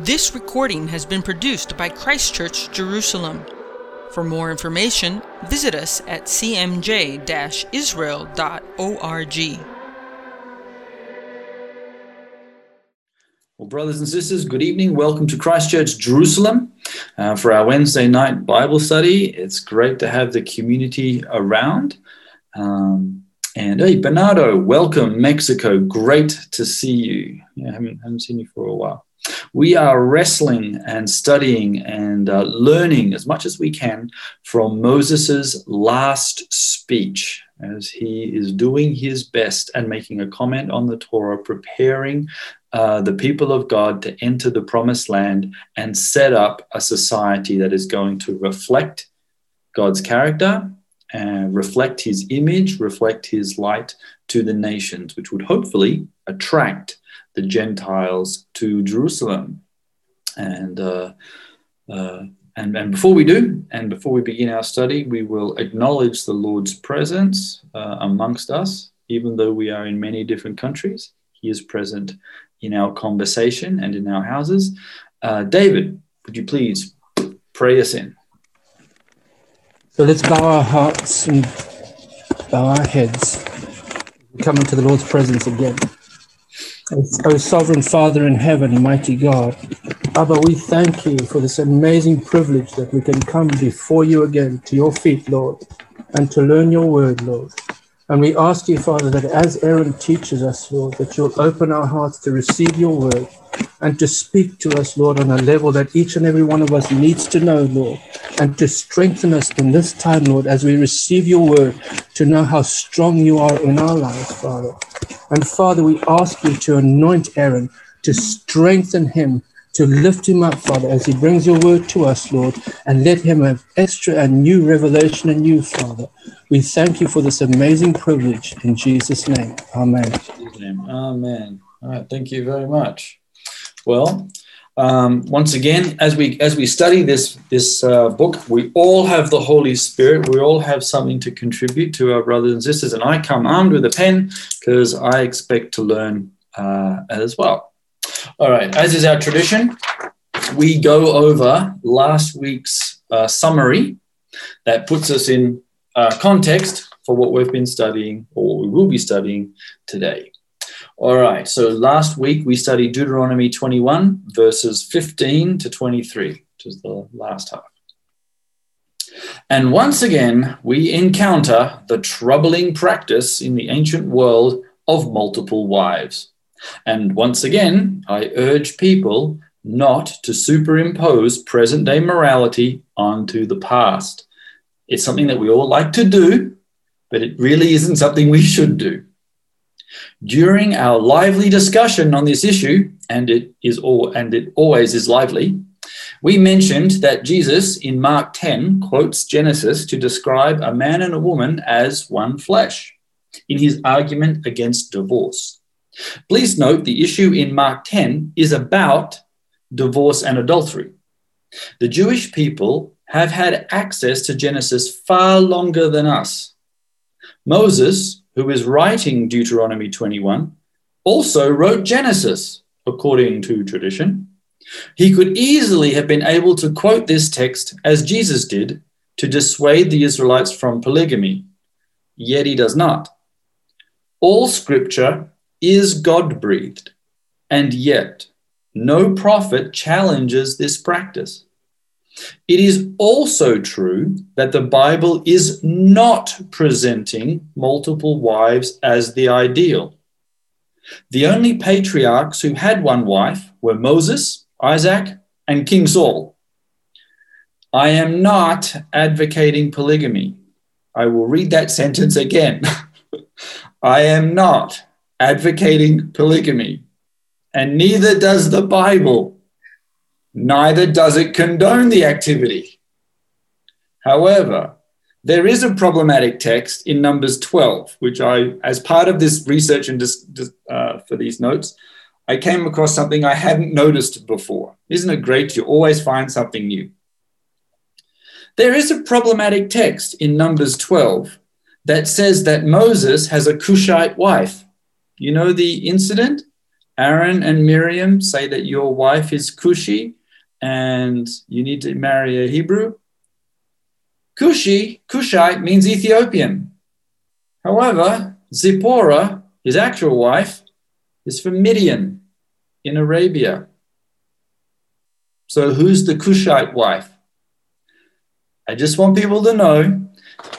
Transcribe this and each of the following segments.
This recording has been produced by Christchurch Jerusalem. For more information, visit us at cmj israel.org. Well, brothers and sisters, good evening. Welcome to Christchurch Jerusalem uh, for our Wednesday night Bible study. It's great to have the community around. Um, and hey, Bernardo, welcome, Mexico. Great to see you. Yeah, haven't, haven't seen you for a while. We are wrestling and studying and uh, learning as much as we can from Moses's last speech as he is doing his best and making a comment on the Torah, preparing uh, the people of God to enter the promised land and set up a society that is going to reflect God's character and reflect his image, reflect his light to the nations, which would hopefully attract the Gentiles to Jerusalem. And uh, uh, and, and before we do, and before we begin our study, we will acknowledge the Lord's presence uh, amongst us, even though we are in many different countries. He is present in our conversation and in our houses. Uh, David, would you please pray us in? So let's bow our hearts and bow our heads. Come into the Lord's presence again. O sovereign Father in heaven, mighty God, Abba, we thank you for this amazing privilege that we can come before you again to your feet, Lord, and to learn your word, Lord. And we ask you, Father, that as Aaron teaches us, Lord, that you'll open our hearts to receive your word and to speak to us, Lord, on a level that each and every one of us needs to know, Lord, and to strengthen us in this time, Lord, as we receive your word, to know how strong you are in our lives, Father. And Father, we ask you to anoint Aaron, to strengthen him, to lift him up, Father, as he brings your word to us, Lord, and let him have extra and new revelation in you, Father. We thank you for this amazing privilege in Jesus' name. Amen. Amen. All right, thank you very much. Well, um, once again, as we as we study this this uh, book, we all have the Holy Spirit. We all have something to contribute to our brothers and sisters, and I come armed with a pen because I expect to learn uh, as well. All right, as is our tradition, we go over last week's uh, summary that puts us in uh, context for what we've been studying or what we will be studying today. All right, so last week we studied Deuteronomy 21, verses 15 to 23, which is the last half. And once again, we encounter the troubling practice in the ancient world of multiple wives. And once again, I urge people not to superimpose present day morality onto the past. It's something that we all like to do, but it really isn't something we should do. During our lively discussion on this issue, and it is all and it always is lively, we mentioned that Jesus in Mark 10 quotes Genesis to describe a man and a woman as one flesh in his argument against divorce. Please note the issue in Mark 10 is about divorce and adultery. The Jewish people have had access to Genesis far longer than us. Moses, who is writing Deuteronomy 21, also wrote Genesis, according to tradition. He could easily have been able to quote this text as Jesus did to dissuade the Israelites from polygamy, yet he does not. All scripture is God breathed, and yet no prophet challenges this practice. It is also true that the Bible is not presenting multiple wives as the ideal. The only patriarchs who had one wife were Moses, Isaac, and King Saul. I am not advocating polygamy. I will read that sentence again. I am not advocating polygamy, and neither does the Bible neither does it condone the activity. However, there is a problematic text in Numbers 12, which I, as part of this research and just, uh, for these notes, I came across something I hadn't noticed before. Isn't it great? You always find something new. There is a problematic text in Numbers 12 that says that Moses has a Cushite wife. You know the incident? Aaron and Miriam say that your wife is Cushi and you need to marry a Hebrew. Cushi, Cushite means Ethiopian. However, Zipporah, his actual wife, is from Midian in Arabia. So, who's the Cushite wife? I just want people to know,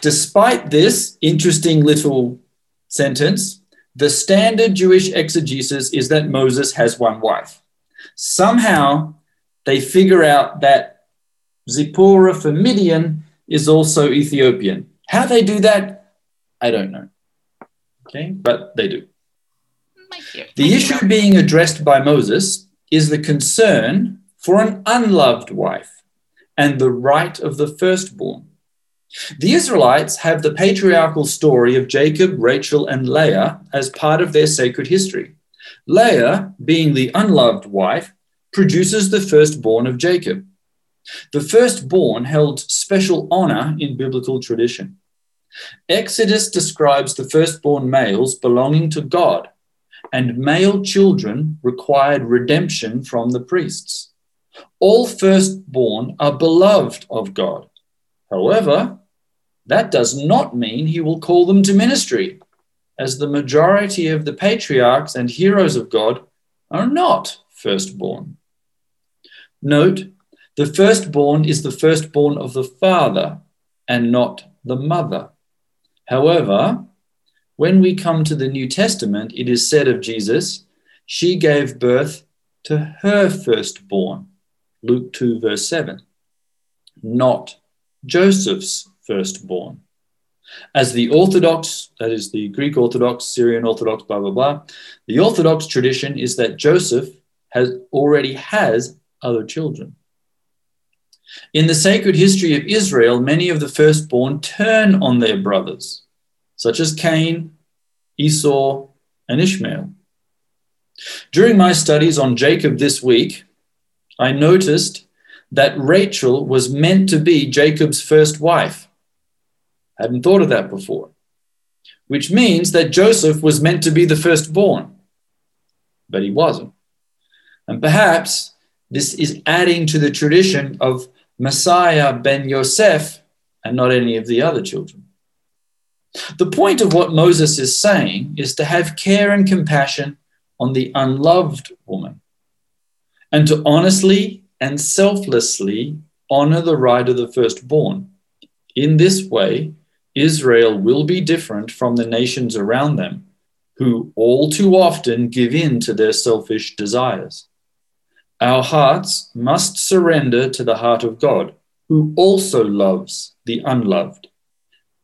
despite this interesting little sentence, the standard Jewish exegesis is that Moses has one wife. Somehow they figure out that Zipporah for Midian is also Ethiopian. How they do that, I don't know. Okay, but they do. The issue being addressed by Moses is the concern for an unloved wife and the right of the firstborn. The Israelites have the patriarchal story of Jacob, Rachel, and Leah as part of their sacred history. Leah, being the unloved wife, produces the firstborn of Jacob. The firstborn held special honor in biblical tradition. Exodus describes the firstborn males belonging to God, and male children required redemption from the priests. All firstborn are beloved of God. However, that does not mean he will call them to ministry, as the majority of the patriarchs and heroes of God are not firstborn. Note, the firstborn is the firstborn of the father and not the mother. However, when we come to the New Testament, it is said of Jesus, she gave birth to her firstborn. Luke 2, verse 7, not Joseph's firstborn. As the Orthodox, that is the Greek Orthodox, Syrian Orthodox, blah, blah, blah, the Orthodox tradition is that Joseph has already has other children. In the sacred history of Israel, many of the firstborn turn on their brothers, such as Cain, Esau, and Ishmael. During my studies on Jacob this week, I noticed that Rachel was meant to be Jacob's first wife. Hadn't thought of that before, which means that Joseph was meant to be the firstborn, but he wasn't. And perhaps this is adding to the tradition of Messiah ben Yosef and not any of the other children. The point of what Moses is saying is to have care and compassion on the unloved woman and to honestly and selflessly honor the right of the firstborn. In this way, Israel will be different from the nations around them, who all too often give in to their selfish desires. Our hearts must surrender to the heart of God, who also loves the unloved.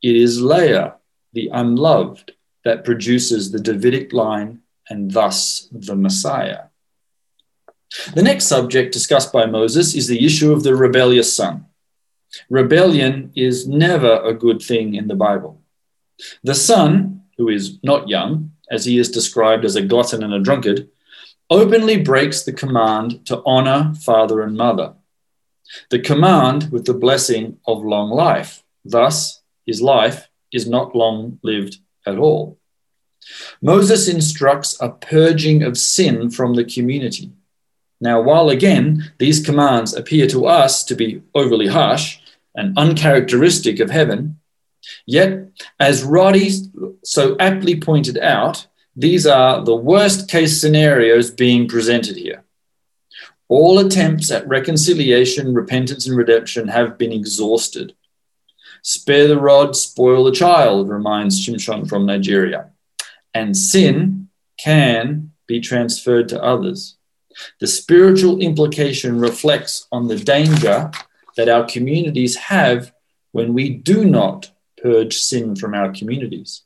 It is Leah, the unloved, that produces the Davidic line and thus the Messiah. The next subject discussed by Moses is the issue of the rebellious son. Rebellion is never a good thing in the Bible. The son, who is not young, as he is described as a glutton and a drunkard, openly breaks the command to honor father and mother. The command with the blessing of long life. Thus, his life is not long lived at all. Moses instructs a purging of sin from the community. Now, while again these commands appear to us to be overly harsh and uncharacteristic of heaven, yet, as Roddy so aptly pointed out, these are the worst case scenarios being presented here. All attempts at reconciliation, repentance, and redemption have been exhausted. Spare the rod, spoil the child, reminds Shimshon from Nigeria. And sin can be transferred to others. The spiritual implication reflects on the danger that our communities have when we do not purge sin from our communities.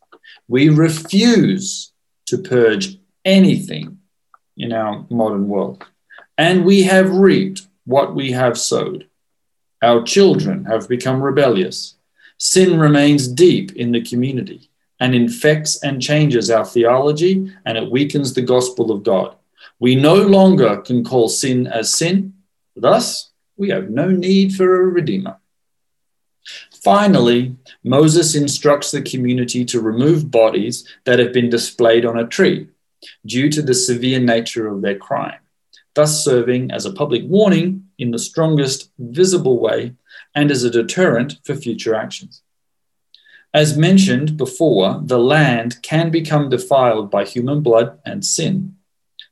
We refuse to purge anything in our modern world. And we have reaped what we have sowed. Our children have become rebellious. Sin remains deep in the community and infects and changes our theology and it weakens the gospel of God. We no longer can call sin as sin. Thus, we have no need for a redeemer. Finally, Moses instructs the community to remove bodies that have been displayed on a tree, due to the severe nature of their crime, thus serving as a public warning in the strongest visible way and as a deterrent for future actions. As mentioned before, the land can become defiled by human blood and sin.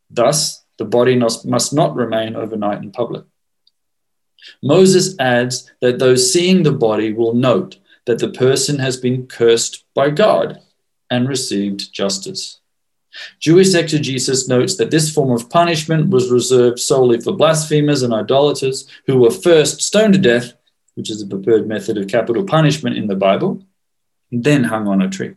Thus, the body must not remain overnight in public. Moses adds that those seeing the body will note that the person has been cursed by God and received justice. Jewish exegesis notes that this form of punishment was reserved solely for blasphemers and idolaters who were first stoned to death, which is the preferred method of capital punishment in the Bible, then hung on a tree.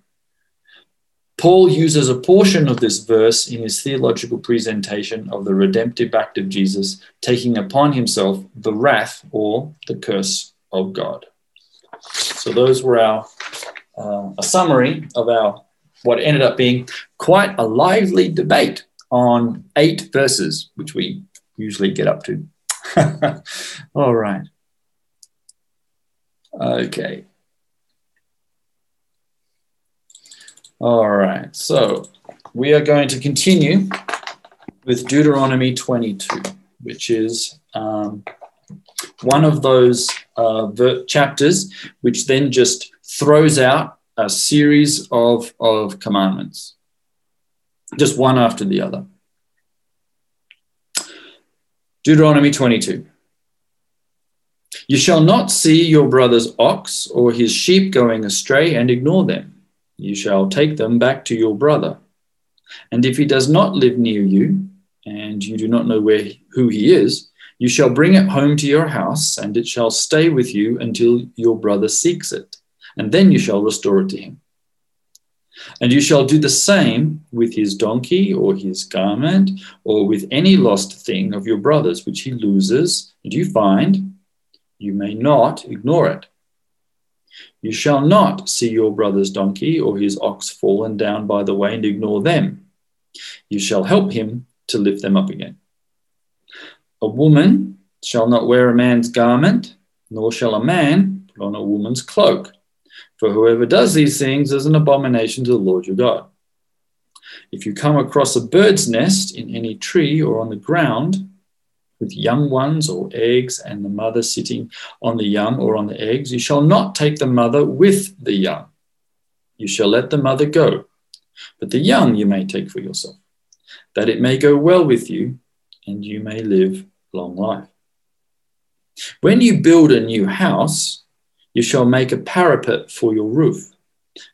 Paul uses a portion of this verse in his theological presentation of the redemptive act of Jesus, taking upon himself the wrath or the curse of God. So those were our uh, a summary of our what ended up being quite a lively debate on eight verses, which we usually get up to. All right. Okay. All right, so we are going to continue with Deuteronomy 22, which is um, one of those uh, chapters which then just throws out a series of, of commandments, just one after the other. Deuteronomy 22. You shall not see your brother's ox or his sheep going astray and ignore them you shall take them back to your brother. And if he does not live near you, and you do not know where who he is, you shall bring it home to your house, and it shall stay with you until your brother seeks it, and then you shall restore it to him. And you shall do the same with his donkey or his garment, or with any lost thing of your brother's which he loses, and you find, you may not ignore it. You shall not see your brother's donkey or his ox fallen down by the way and ignore them. You shall help him to lift them up again. A woman shall not wear a man's garment, nor shall a man put on a woman's cloak. For whoever does these things is an abomination to the Lord your God. If you come across a bird's nest in any tree or on the ground, with young ones or eggs, and the mother sitting on the young or on the eggs. You shall not take the mother with the young. You shall let the mother go, but the young you may take for yourself, that it may go well with you, and you may live long life. When you build a new house, you shall make a parapet for your roof,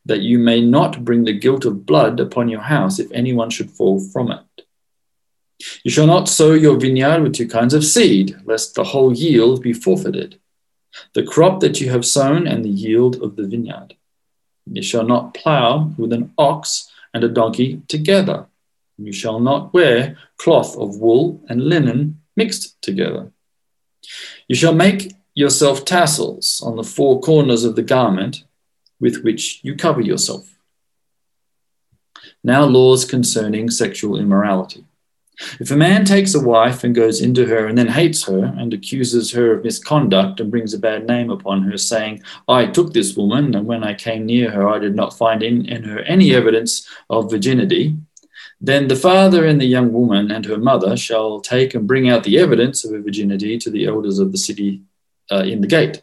that you may not bring the guilt of blood upon your house if anyone should fall from it. You shall not sow your vineyard with two kinds of seed, lest the whole yield be forfeited. The crop that you have sown and the yield of the vineyard. You shall not plow with an ox and a donkey together. You shall not wear cloth of wool and linen mixed together. You shall make yourself tassels on the four corners of the garment with which you cover yourself. Now, laws concerning sexual immorality. If a man takes a wife and goes into her and then hates her and accuses her of misconduct and brings a bad name upon her, saying, I took this woman, and when I came near her, I did not find in, in her any evidence of virginity, then the father and the young woman and her mother shall take and bring out the evidence of her virginity to the elders of the city uh, in the gate.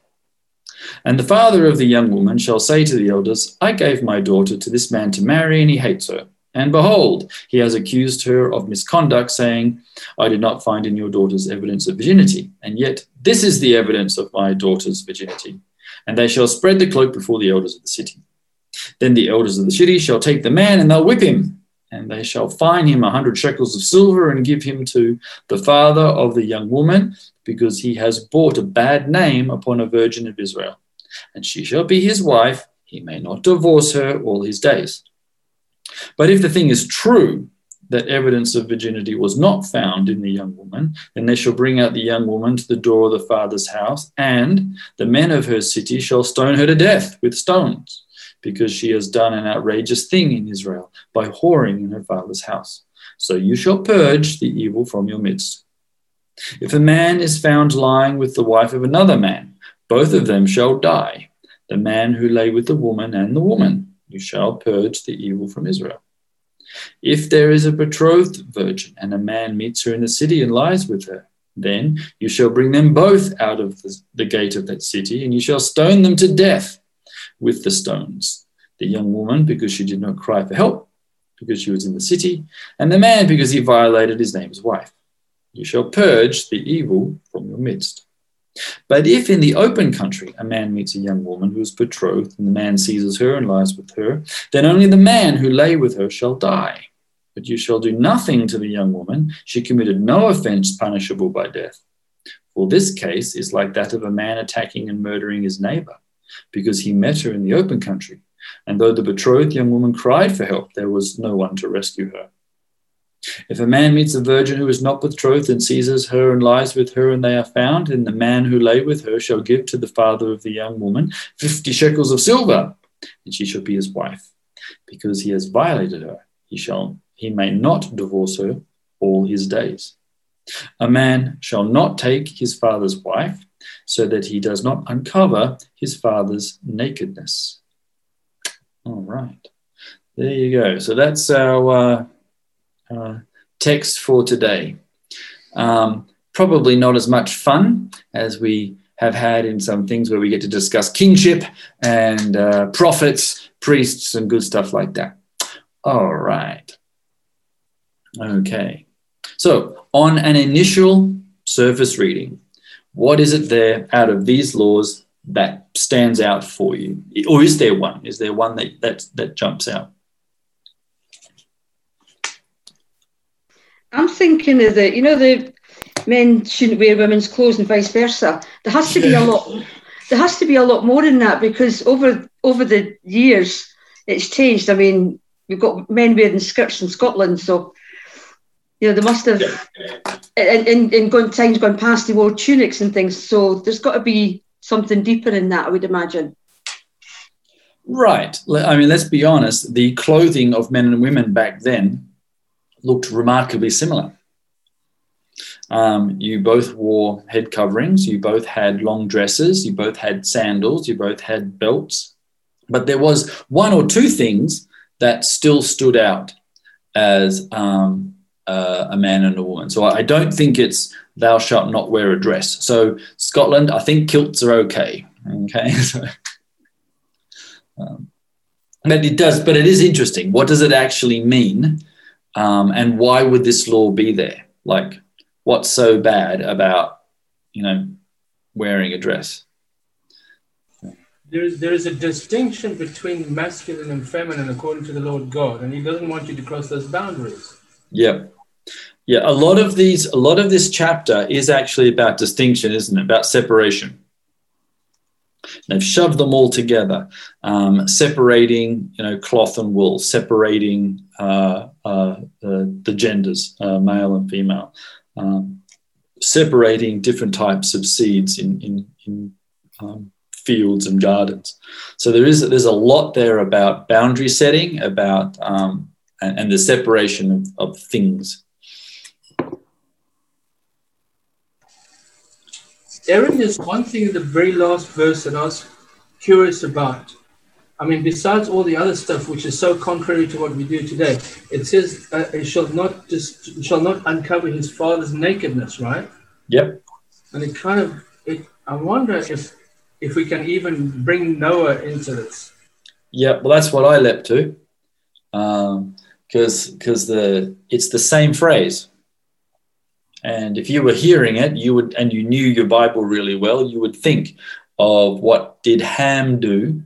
And the father of the young woman shall say to the elders, I gave my daughter to this man to marry, and he hates her. And behold, he has accused her of misconduct, saying, I did not find in your daughter's evidence of virginity. And yet, this is the evidence of my daughter's virginity. And they shall spread the cloak before the elders of the city. Then the elders of the city shall take the man, and they'll whip him. And they shall fine him a hundred shekels of silver and give him to the father of the young woman, because he has brought a bad name upon a virgin of Israel. And she shall be his wife. He may not divorce her all his days. But if the thing is true, that evidence of virginity was not found in the young woman, then they shall bring out the young woman to the door of the father's house, and the men of her city shall stone her to death with stones, because she has done an outrageous thing in Israel by whoring in her father's house. So you shall purge the evil from your midst. If a man is found lying with the wife of another man, both of them shall die, the man who lay with the woman and the woman you shall purge the evil from Israel. If there is a betrothed virgin and a man meets her in the city and lies with her, then you shall bring them both out of the, gate of that city, and you shall stone them to death with the stones. The young woman, because she did not cry for help, because she was in the city, and the man, because he violated his neighbor's wife. You shall purge the evil from your midst. But if in the open country a man meets a young woman who is betrothed, and the man seizes her and lies with her, then only the man who lay with her shall die. But you shall do nothing to the young woman. She committed no offense punishable by death. For this case is like that of a man attacking and murdering his neighbor, because he met her in the open country. And though the betrothed young woman cried for help, there was no one to rescue her. If a man meets a virgin who is not betrothed and seizes her and lies with her, and they are found, then the man who lay with her shall give to the father of the young woman fifty shekels of silver, and she shall be his wife. Because he has violated her, he shall he may not divorce her all his days. A man shall not take his father's wife, so that he does not uncover his father's nakedness. All right, there you go. So that's our. Uh, uh, text for today. Um, probably not as much fun as we have had in some things where we get to discuss kingship and uh, prophets, priests, and good stuff like that. All right. Okay. So, on an initial surface reading, what is it there out of these laws that stands out for you? Or is there one? Is there one that, that, that jumps out? I'm thinking of the, you know, the men shouldn't wear women's clothes and vice versa. There has to be a lot. There has to be a lot more in that because over over the years it's changed. I mean, we've got men wearing skirts in Scotland, so you know they must have. In in, in gone, times gone past, they wore tunics and things. So there's got to be something deeper in that, I would imagine. Right. I mean, let's be honest. The clothing of men and women back then looked remarkably similar. Um, you both wore head coverings, you both had long dresses, you both had sandals, you both had belts. But there was one or two things that still stood out as um, uh, a man and a woman. So I don't think it's thou shalt not wear a dress. So Scotland, I think kilts are okay. Okay. So, um, but it does, but it is interesting. What does it actually mean? Um, and why would this law be there? Like, what's so bad about, you know, wearing a dress? There is, there is a distinction between masculine and feminine according to the Lord God, and He doesn't want you to cross those boundaries. Yeah. Yeah, a lot of these, a lot of this chapter is actually about distinction, isn't it? About separation. They've shoved them all together, um, separating, you know, cloth and wool, separating uh, uh, the, the, genders, uh, male and female, um, separating different types of seeds in, in, in um, fields and gardens. So there is there's a lot there about boundary setting, about um, and, and, the separation of, of things. Aaron, there's one thing in the very last verse that I was curious about. I mean, besides all the other stuff which is so contrary to what we do today, it says uh, it shall not just shall not uncover his father's nakedness, right? Yep. And it kind of it. I wonder if if we can even bring Noah into this. Yeah, well, that's what I leapt to, because um, because the it's the same phrase. And if you were hearing it, you would, and you knew your Bible really well, you would think of what did Ham do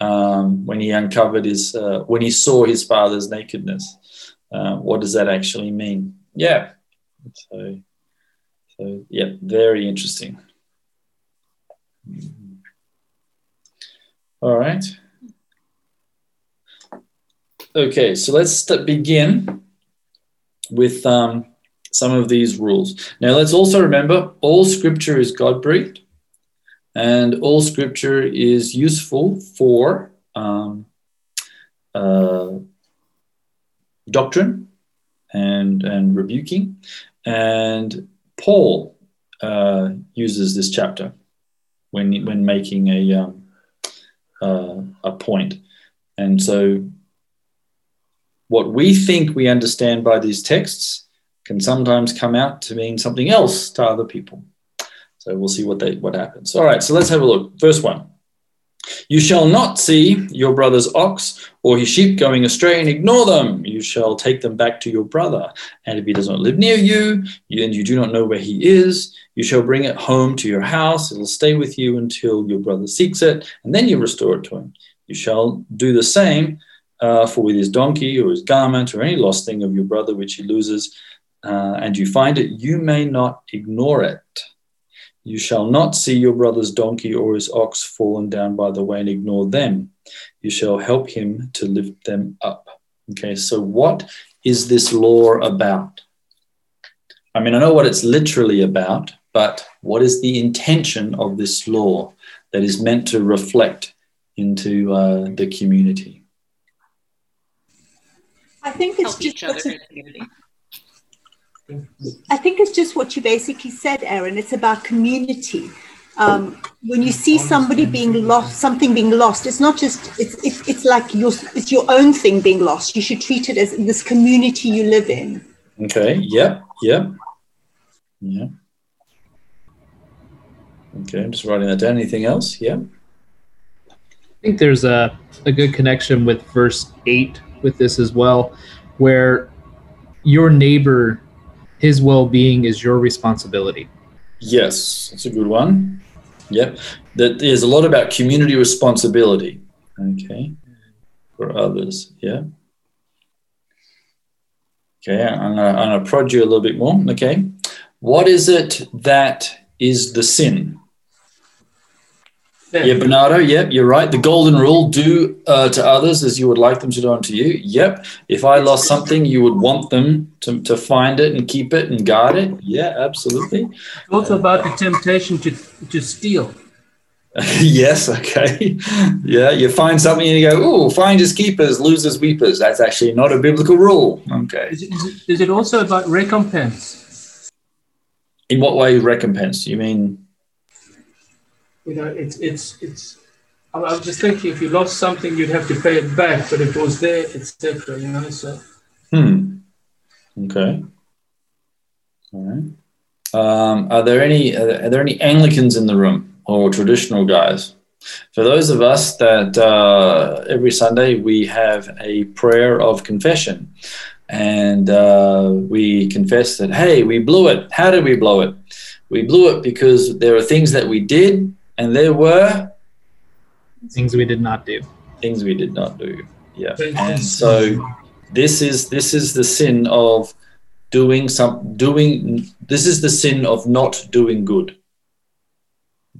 um, when he uncovered his, uh, when he saw his father's nakedness. Uh, what does that actually mean? Yeah. So, so yeah, very interesting. All right. Okay, so let's begin with um, some of these rules. Now, let's also remember all scripture is God breathed, and all scripture is useful for um, uh, doctrine and, and rebuking. And Paul uh, uses this chapter when, when making a, um, uh, a point. And so what we think we understand by these texts can sometimes come out to mean something else to other people. So we'll see what they what happens. All right, so let's have a look. First one. You shall not see your brother's ox or his sheep going astray and ignore them. You shall take them back to your brother. And if he does not live near you, and you do not know where he is, you shall bring it home to your house. It will stay with you until your brother seeks it, and then you restore it to him. You shall do the same uh, for with his donkey or his garment or any lost thing of your brother which he loses, uh, and you find it, you may not ignore it. You shall not see your brother's donkey or his ox fallen down by the way and ignore them. You shall help him to lift them up. Okay, so what is this law about? I mean, I know what it's literally about, but what is the intention of this law that is meant to reflect into uh, the community? I think it's help just each other in the community. I think it's just what you basically said, Aaron. It's about community. Um, when you see somebody being lost, something being lost, it's not just it's it's, it's like your it's your own thing being lost. You should treat it as this community you live in. Okay, yep, yep, yeah. Okay, I'm just writing that down. Anything else? Yeah. I think there's a, a good connection with verse 8 with this as well, where your neighbor, his well being is your responsibility. Yes, that's a good one. Yep. That there's a lot about community responsibility. Okay. For others. Yeah. Okay, I'm I'm gonna prod you a little bit more. Okay. What is it that is the sin? Yeah, Bernardo, yep, you're right. The golden rule do uh, to others as you would like them to do unto you. Yep. If I lost something, you would want them to, to find it and keep it and guard it. Yeah, absolutely. It's also about the temptation to, to steal. yes, okay. Yeah, you find something and you go, oh, finders keepers, losers weepers. That's actually not a biblical rule. Okay. Is it, is it, is it also about recompense? In what way recompense? You mean, You know, it's it's it's. I was just thinking, if you lost something, you'd have to pay it back, but if it was there, etc. You know, so hmm. Okay. All right. Um, are there any are there any Anglicans in the room or traditional guys? For those of us that uh, every Sunday we have a prayer of confession, and uh, we confess that hey, we blew it. How did we blow it? We blew it because there are things that we did, and there were Things we did not do. things we did not do. Yeah, and so this is this is the sin of doing some doing. This is the sin of not doing good.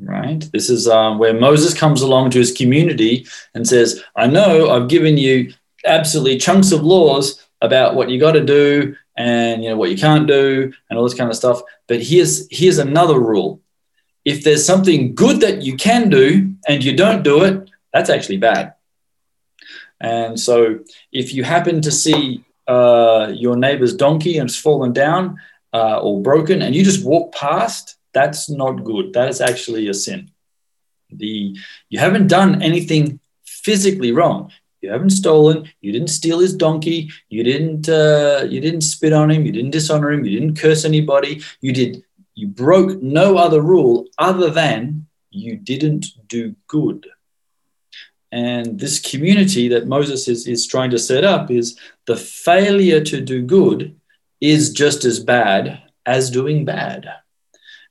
Right. This is um, where Moses comes along to his community and says, "I know I've given you absolutely chunks of laws about what you got to do and you know what you can't do and all this kind of stuff. But here's here's another rule: if there's something good that you can do and you don't do it, that's actually bad. And so, if you happen to see uh, your neighbor's donkey and it's fallen down uh, or broken, and you just walk past, that's not good. That is actually a sin. The you haven't done anything physically wrong. You haven't stolen. You didn't steal his donkey. You didn't. Uh, you didn't spit on him. You didn't dishonor him. You didn't curse anybody. You did. You broke no other rule other than you didn't do good. And this community that Moses is, is trying to set up is the failure to do good is just as bad as doing bad.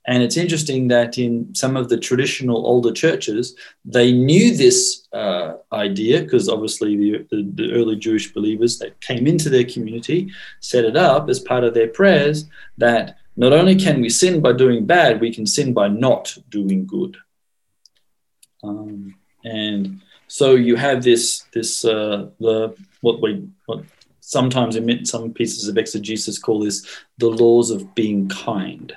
And it's interesting that in some of the traditional older churches, they knew this uh, idea because obviously the, the, the early Jewish believers that came into their community set it up as part of their prayers that not only can we sin by doing bad, we can sin by not doing good. Um, and so you have this this uh, the what we what sometimes in some pieces of exegesis call this the laws of being kind,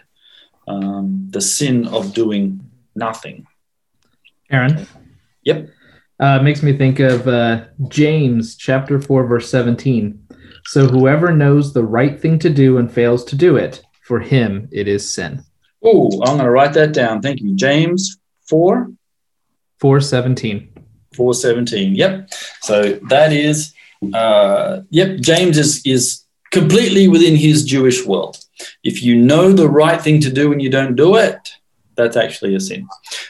um, the sin of doing nothing. Aaron? Yep. Uh, makes me think of uh, James chapter 4, verse 17. So whoever knows the right thing to do and fails to do it, for him it is sin. Oh, I'm going to write that down. Thank you. James 4, 417. 417. Yep. So that is uh, yep, James is is completely within his Jewish world. If you know the right thing to do and you don't do it, that's actually a sin,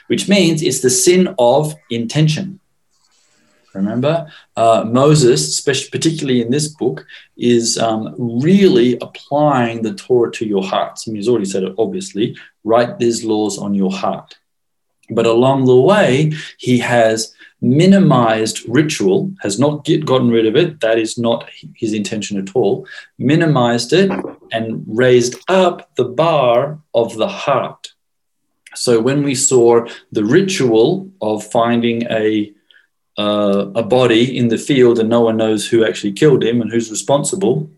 which means it's the sin of intention. Remember, uh, Moses, especially particularly in this book, is um, really applying the Torah to your hearts. And he's already said it, obviously. Write these laws on your heart. But along the way, he has minimized ritual, has not get, gotten rid of it. That is not his intention at all. Minimized it and raised up the bar of the heart. So when we saw the ritual of finding a uh, a body in the field and no one knows who actually killed him and who's responsible,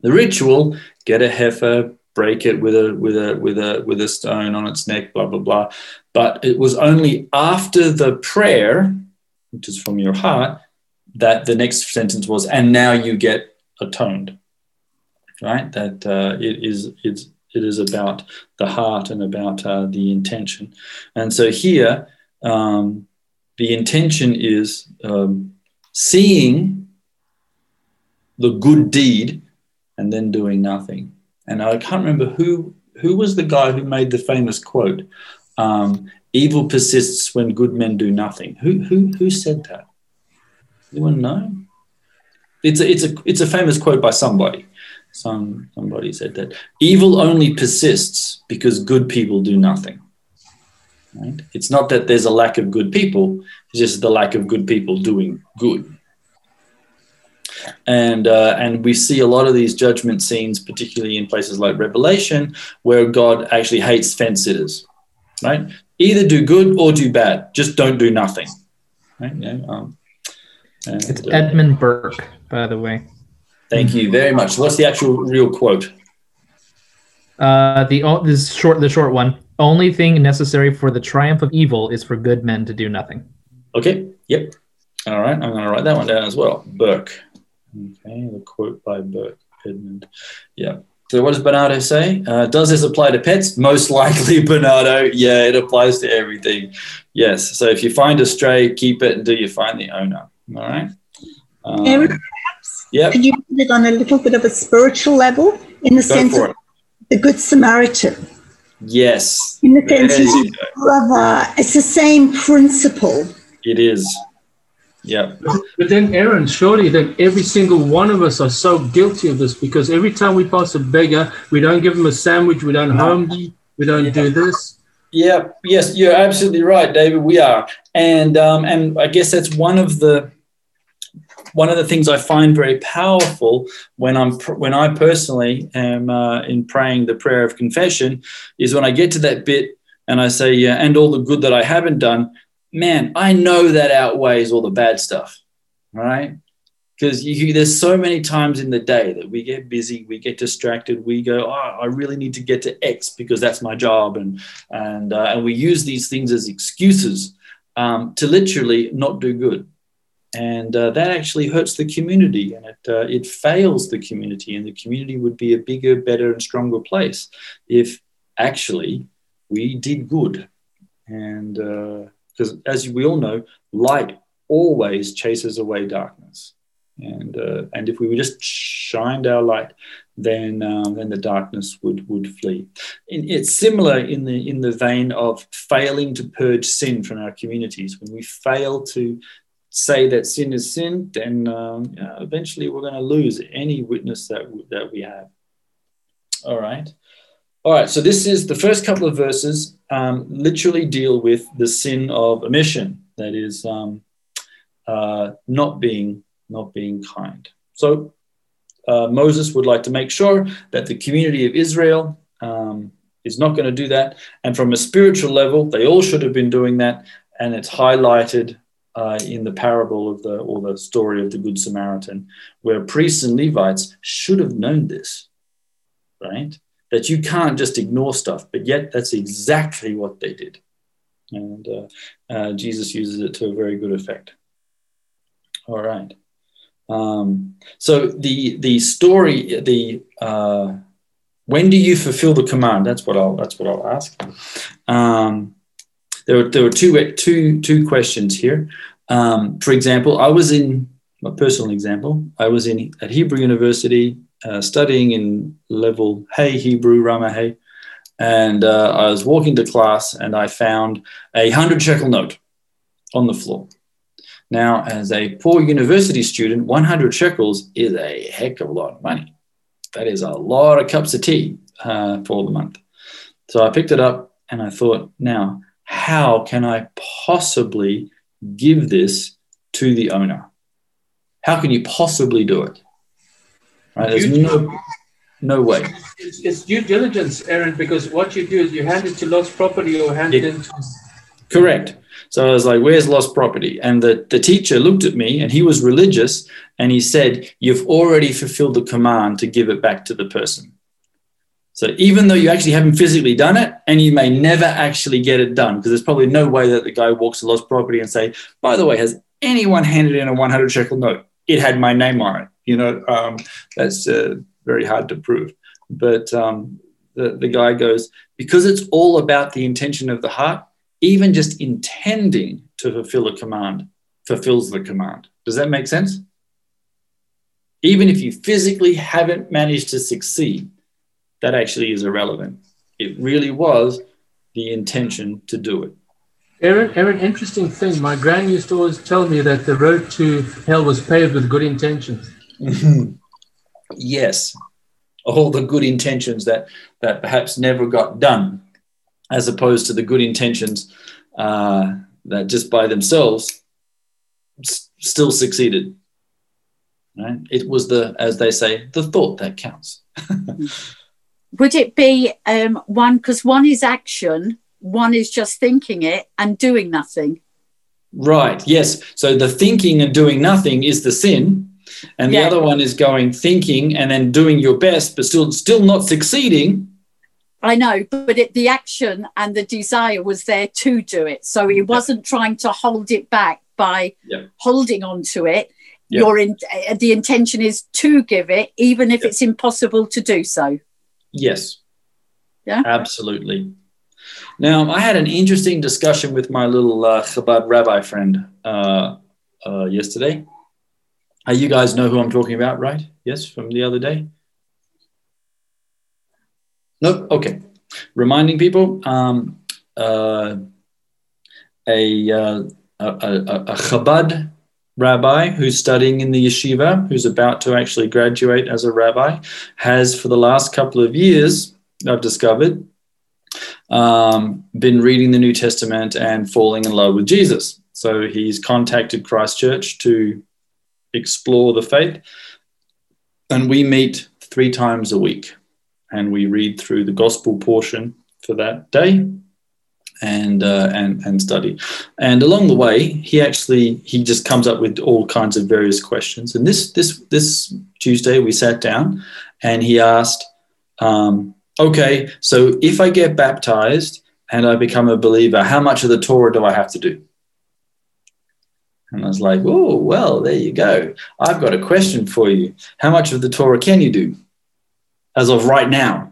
the ritual get a heifer, break it with a with a with a with a stone on its neck, blah blah blah. But it was only after the prayer, which is from your heart, that the next sentence was, and now you get atoned. Right? That uh, it is it's it is about the heart and about uh, the intention. And so here, um, the intention is um, seeing the good deed and then doing nothing. And I can't remember who who was the guy who made the famous quote, um, "Evil persists when good men do nothing." Who who who said that? Anyone know? It's a it's a it's a famous quote by somebody. Some somebody said that evil only persists because good people do nothing. Right? It's not that there's a lack of good people; it's just the lack of good people doing good. And uh, and we see a lot of these judgment scenes, particularly in places like Revelation, where God actually hates fence sitters. Right? Either do good or do bad. Just don't do nothing. Right? Yeah, um, and, it's uh, Edmund Burke, by the way. Thank you very much. What's the actual real quote? Uh, the this short the short one. Only thing necessary for the triumph of evil is for good men to do nothing. Okay. Yep. All right. I'm going to write that one down as well. Burke. Okay. The quote by Burke Edmund. Yeah. So what does Bernardo say? Uh, does this apply to pets? Most likely, Bernardo. Yeah, it applies to everything. Yes. So if you find a stray, keep it until you find the owner. All right. Um, Eric, perhaps yep. could you put it on a little bit of a spiritual level in the Go sense of the Good Samaritan? Yes. In the sense he's brother. It's the same principle. It is. Yeah. But then, Aaron, surely then every single one of us are so guilty of this because every time we pass a beggar, we don't give them a sandwich, we don't no. home them, we don't yeah. do this. Yeah. Yes, you're absolutely right, David. We are, and um, and I guess that's one of the one of the things I find very powerful when I'm when I personally am uh, in praying the prayer of confession is when I get to that bit and I say, yeah, and all the good that I haven't done, man, I know that outweighs all the bad stuff, right? Because there's so many times in the day that we get busy, we get distracted, we go, oh, I really need to get to X because that's my job, and and uh, and we use these things as excuses um, to literally not do good and uh, that actually hurts the community and it, uh, it fails the community and the community would be a bigger better and stronger place if actually we did good and because uh, as we all know light always chases away darkness and uh, and if we just shined our light then um, then the darkness would would flee. it's similar in the in the vein of failing to purge sin from our communities. When we fail to say that sin is sin, then um, eventually we're going to lose any witness that, that we have. All right. All right. So this is the first couple of verses um, literally deal with the sin of omission, that is um, uh, not being not being kind. So uh, Moses would like to make sure that the community of Israel um, is not going to do that, and from a spiritual level, they all should have been doing that, and it's highlighted uh, in the parable of the or the story of the Good Samaritan, where priests and Levites should have known this, right? That you can't just ignore stuff, but yet that's exactly what they did. And uh, uh, Jesus uses it to a very good effect. All right. Um, so the the story, the uh, when do you fulfill the command? That's what I'll that's what I'll ask. Um, there were, there were two, two, two questions here. Um, for example, I was in my personal example, I was in at Hebrew University uh, studying in level Hey Hebrew Rama Hey, and uh, I was walking to class and I found a hundred shekel note on the floor. Now, as a poor university student, 100 shekels is a heck of a lot of money. That is a lot of cups of tea uh, for the month. So I picked it up and I thought, now, how can I possibly give this to the owner? How can you possibly do it? Right? There's no, no way. It's, it's due diligence, Aaron, because what you do is you hand it to lost property or hand it, it into. Correct. So I was like, where's lost property? And the, the teacher looked at me and he was religious and he said, You've already fulfilled the command to give it back to the person. So even though you actually haven't physically done it, and you may never actually get it done, because there's probably no way that the guy walks to lost property and say, by the way, has anyone handed in a 100 shekel note? It had my name on it. You know, um, that's uh, very hard to prove. But um, the, the guy goes, because it's all about the intention of the heart, even just intending to fulfill a command fulfills the command. Does that make sense? Even if you physically haven't managed to succeed, that actually is irrelevant. It really was the intention to do it. Aaron, Aaron, interesting thing. My gran used to always tell me that the road to hell was paved with good intentions. yes, all the good intentions that that perhaps never got done as opposed to the good intentions uh, that just by themselves s- still succeeded. Right? It was the, as they say, the thought that counts. Would it be um, one because one is action, one is just thinking it and doing nothing? Right. Yes. So the thinking and doing nothing is the sin, and Yeah. the other one is going thinking and then doing your best, but still still not succeeding. I know, but it, the action and the desire was there to do it. So he wasn't trying to hold it back by Yeah. holding on to it. Your in, uh, the intention is to give it, even if it's impossible to do so. Yes. Yeah. Absolutely. Now, I had an interesting discussion with my little uh, Chabad rabbi friend uh, uh, yesterday. Uh, you guys know who I'm talking about, right? Yes, from the other day? Nope. Okay. Reminding people um, uh, a, uh, a, a, a Chabad rabbi who's studying in the yeshiva, who's about to actually graduate as a rabbi, has for the last couple of years, I've discovered, um, been reading the New Testament and falling in love with Jesus. So he's contacted Christchurch to explore the faith. And we meet three times a week and we read through the gospel portion for that day and uh, and and study. And along the way he actually he just comes up with all kinds of various questions. And this this this tuesday we sat down and he asked um, okay so if i get baptized and i become a believer how much of the torah do i have to do? And i was like oh well there you go. I've got a question for you. How much of the torah can you do as of right now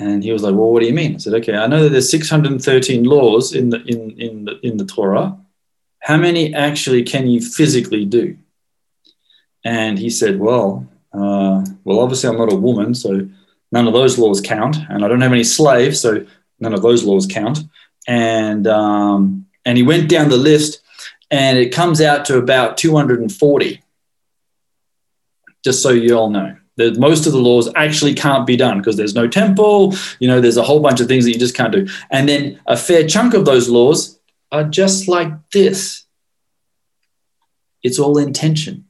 and he was like, "Well, what do you mean?" I said, "Okay, I know that there's 613 laws in the in in the in the Torah. How many actually can you physically do?" And he said, "Well, uh, well, obviously I'm not a woman, so none of those laws count, and I don't have any slaves, so none of those laws count." And um, and he went down the list, and it comes out to about 240. Just so you all know that most of the laws actually can't be done because there's no temple you know there's a whole bunch of things that you just can't do. And then a fair chunk of those laws are just like this. It's all intention.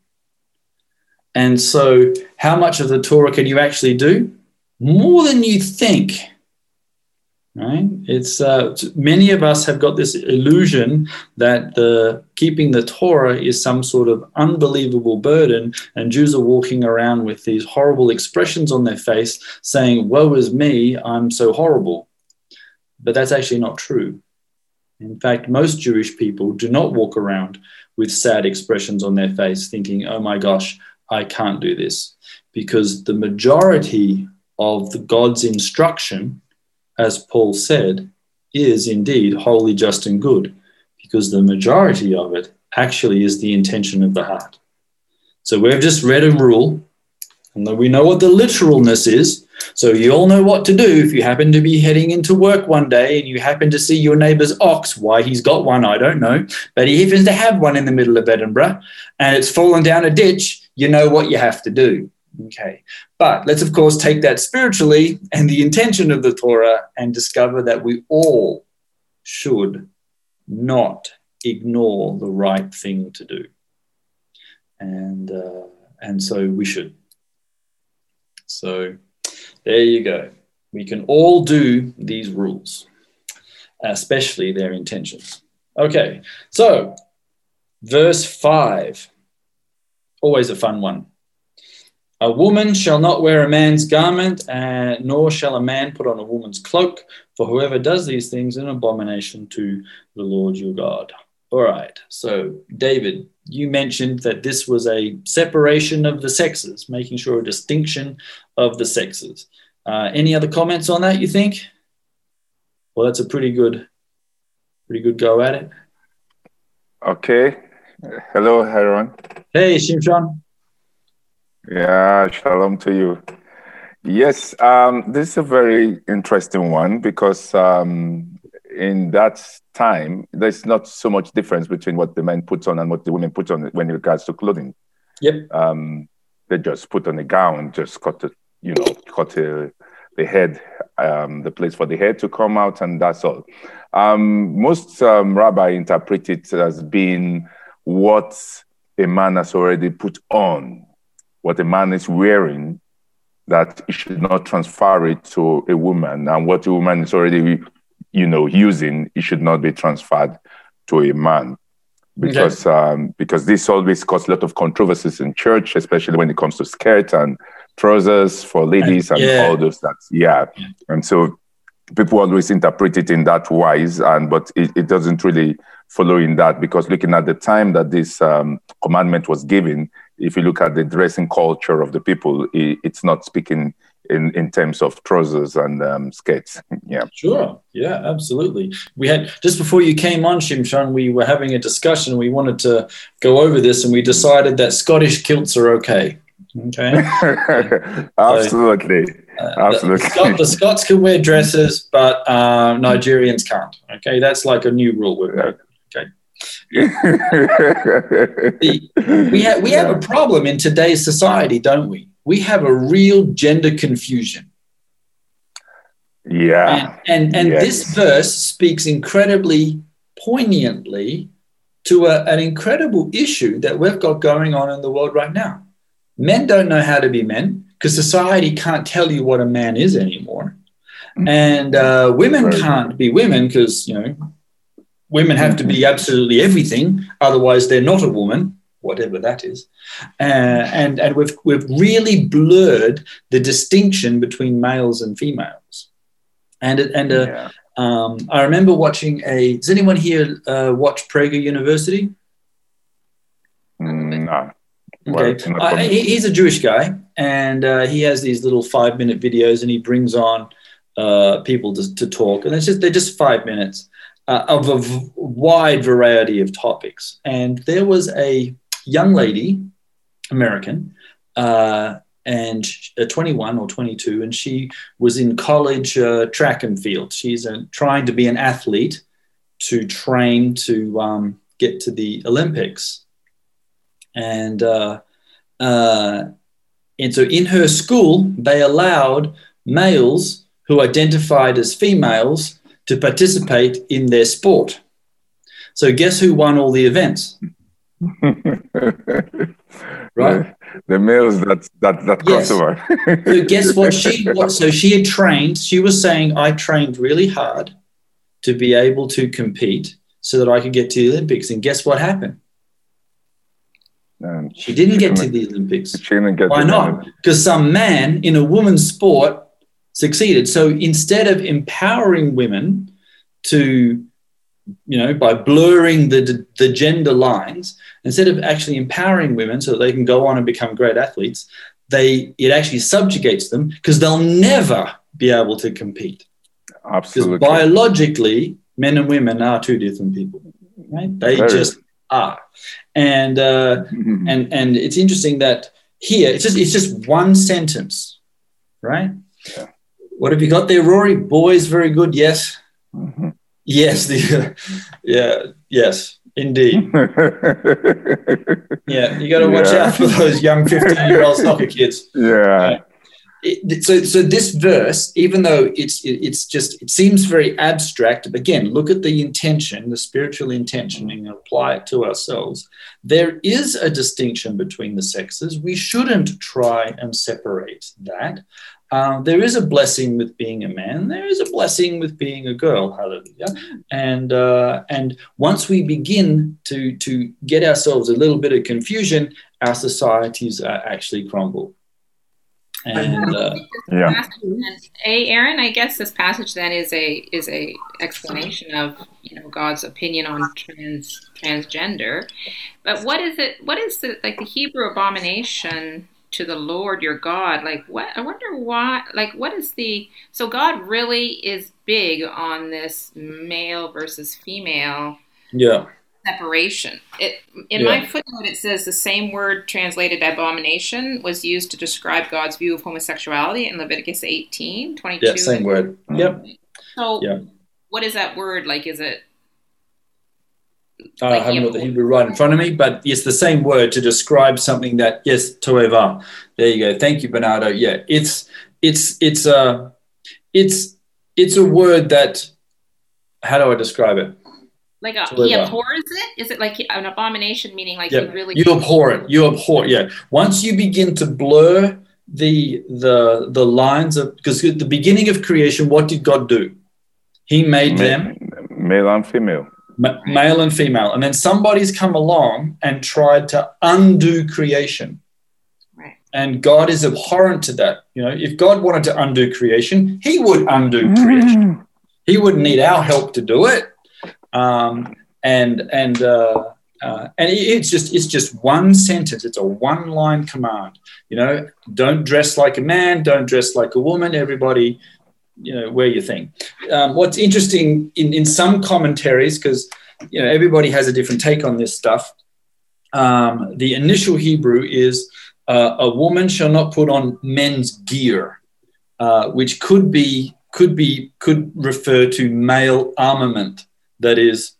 And so how much of the torah can you actually do? More than you think right? It's uh, many of us have got this illusion that the keeping the torah is some sort of unbelievable burden and jews are walking around with these horrible expressions on their face saying woe is me i'm so horrible. But that's actually not true. In fact most jewish people do not walk around with sad expressions on their face thinking oh my gosh i can't do this. Because the majority of the god's instruction as Paul said, is indeed holy, just, and good, because the majority of it actually is the intention of the heart. So we've just read a rule, and we know what the literalness is. So you all know what to do if you happen to be heading into work one day and you happen to see your neighbour's ox. Why he's got one, I don't know, but he happens to have one in the middle of Edinburgh, and it's fallen down a ditch. You know what you have to do. Okay. But let's, of course, take that spiritually and the intention of the Torah and discover that we all should not ignore the right thing to do. And, uh, and so we should. So there you go. We can all do these rules, especially their intentions. Okay, so verse 5, always a fun one. A woman shall not wear a man's garment, uh, nor shall a man put on a woman's cloak, for whoever does these things is an abomination to the Lord your God. All right, so David, you mentioned that this was a separation of the sexes, making sure a distinction of the sexes. Uh, any other comments on that, you think? Well, that's a pretty good, pretty good go at it. Okay. Hello, Aaron. Hey, Shimshon. Yeah, shalom to you. Yes, um, this is a very interesting one because um, in that time, there's not so much difference between what the men put on and what the women put on when it regards to clothing. Yep. Um, they just put on a gown, just cut the, you know, cut the, the head, um, the place for the head to come out, and that's all. Um, most um, rabbi interpret it as being what a man has already put on what a man is wearing that he should not transfer it to a woman and what a woman is already you know using it should not be transferred to a man because okay. um, because this always causes a lot of controversies in church especially when it comes to skirt and trousers for ladies and, yeah. all those that yeah. yeah and so people always interpret it in that wise and but it, it doesn't really follow in that because looking at the time that this um, commandment was given if you look at the dressing culture of the people, it's not speaking in, in terms of trousers and um, skates. yeah. Sure. Yeah, absolutely. We had just before you came on, Shimshon, we were having a discussion. We wanted to go over this and we decided that Scottish kilts are okay. Okay. Absolutely. So, uh, Absolutely. The, Scot- the, Scots can wear dresses, but uh, Nigerians can't. Okay. That's like a new rule we've made. We have we have a problem in today's society, don't we? We have a real gender confusion. Yeah. And and, and yes. this verse speaks incredibly poignantly to a, an incredible issue that we've got going on in the world right now. Men don't know how to be men because society can't tell you what a man is anymore. Mm-hmm. And uh, women can't be women because, you know, Women have to be absolutely everything, otherwise they're not a woman, whatever that is. Uh, and and we've we've really blurred the distinction between males and females. And and uh, yeah. um, I remember watching a. Does anyone here uh, watch Prager University? Mm, no. Okay, he's a Jewish guy, and uh, he has these little five-minute videos, and he brings on uh, people to, to talk, and it's just they're just five minutes, uh, of a v- wide variety of topics. And there was a young lady, American, uh, and uh, 21 or 22, and she was in college uh, track and field. She's uh, trying to be an athlete to train to um, get to the Olympics. And uh, and so in her school, they allowed males who identified as females to participate in their sport. So, guess who won all the events? right? The males that that that yes. over. so guess what she what, so she had trained. She was saying, I trained really hard to be able to compete so that I could get to the Olympics. And guess what happened? Um, she didn't she get to the Olympics. She didn't get Why not? Because some man in a woman's sport succeeded. So instead of empowering women to, you know, by blurring the, the gender lines, instead of actually empowering women so that they can go on and become great athletes, they it actually subjugates them because they'll never be able to compete. Absolutely. Because biologically, men and women are two different people. Right? They Very. just are. And uh, Mhm. and and it's interesting that here it's just it's just one sentence, right? Yeah. What have you got there, Rory? Boys, very good. Yes, Mhm. yes, the, yeah, yes, indeed. Yeah, you got to watch Yeah. out for those young fifteen-year-old soccer kids. yeah. It- so so this verse even though it's it- it's just it seems very abstract but again look at the intention the spiritual intention and apply it to ourselves there is a distinction between the sexes we shouldn't try and separate that um, there is a blessing with being a man there is a blessing with being a girl hallelujah and uh, and once we begin to to get ourselves a little bit of confusion our societies uh, actually crumble and uh, Yeah. And a Aaron, I guess this passage then is a is a explanation of you know God's opinion on trans transgender. But what is it? What is the like the Hebrew abomination to the Lord your God? Like what? I wonder why. Like what is the? So God really is big on this male versus female yeah separation. It in Yeah. my footnote it says the same word translated abomination was used to describe God's view of homosexuality in Leviticus 18, 22. yeah same word yep So Yeah. what is that word? Like is it Uh, I haven't got the Hebrew right in front of me, but it's the same word to describe something that yes, toeva. There you go. Thank you, Bernardo. Yeah, it's it's it's a it's it's a word that. How do I describe it? like a, he abhors it? Is it like an abomination meaning like Yeah, he really you abhor it. You abhor. it. Yeah. Once you begin to blur the the the lines of because at the beginning of creation, what did God do? He made them Male and female. Ma- male and female, and then somebody's come along and tried to undo creation. Right. And God is abhorrent to that. You know, if God wanted to undo creation, He would undo creation. He wouldn't need our help to do it. Um, and and uh, uh, and it's just it's just one sentence. It's a one line command. You know, don't dress like a man. Don't dress like a woman. Everybody, you know, wear your thing. Um, what's interesting in in some commentaries because you know everybody has a different take on this stuff. Um, the initial Hebrew is uh, a woman shall not put on men's gear, uh, which could be could be could refer to male armament. That is,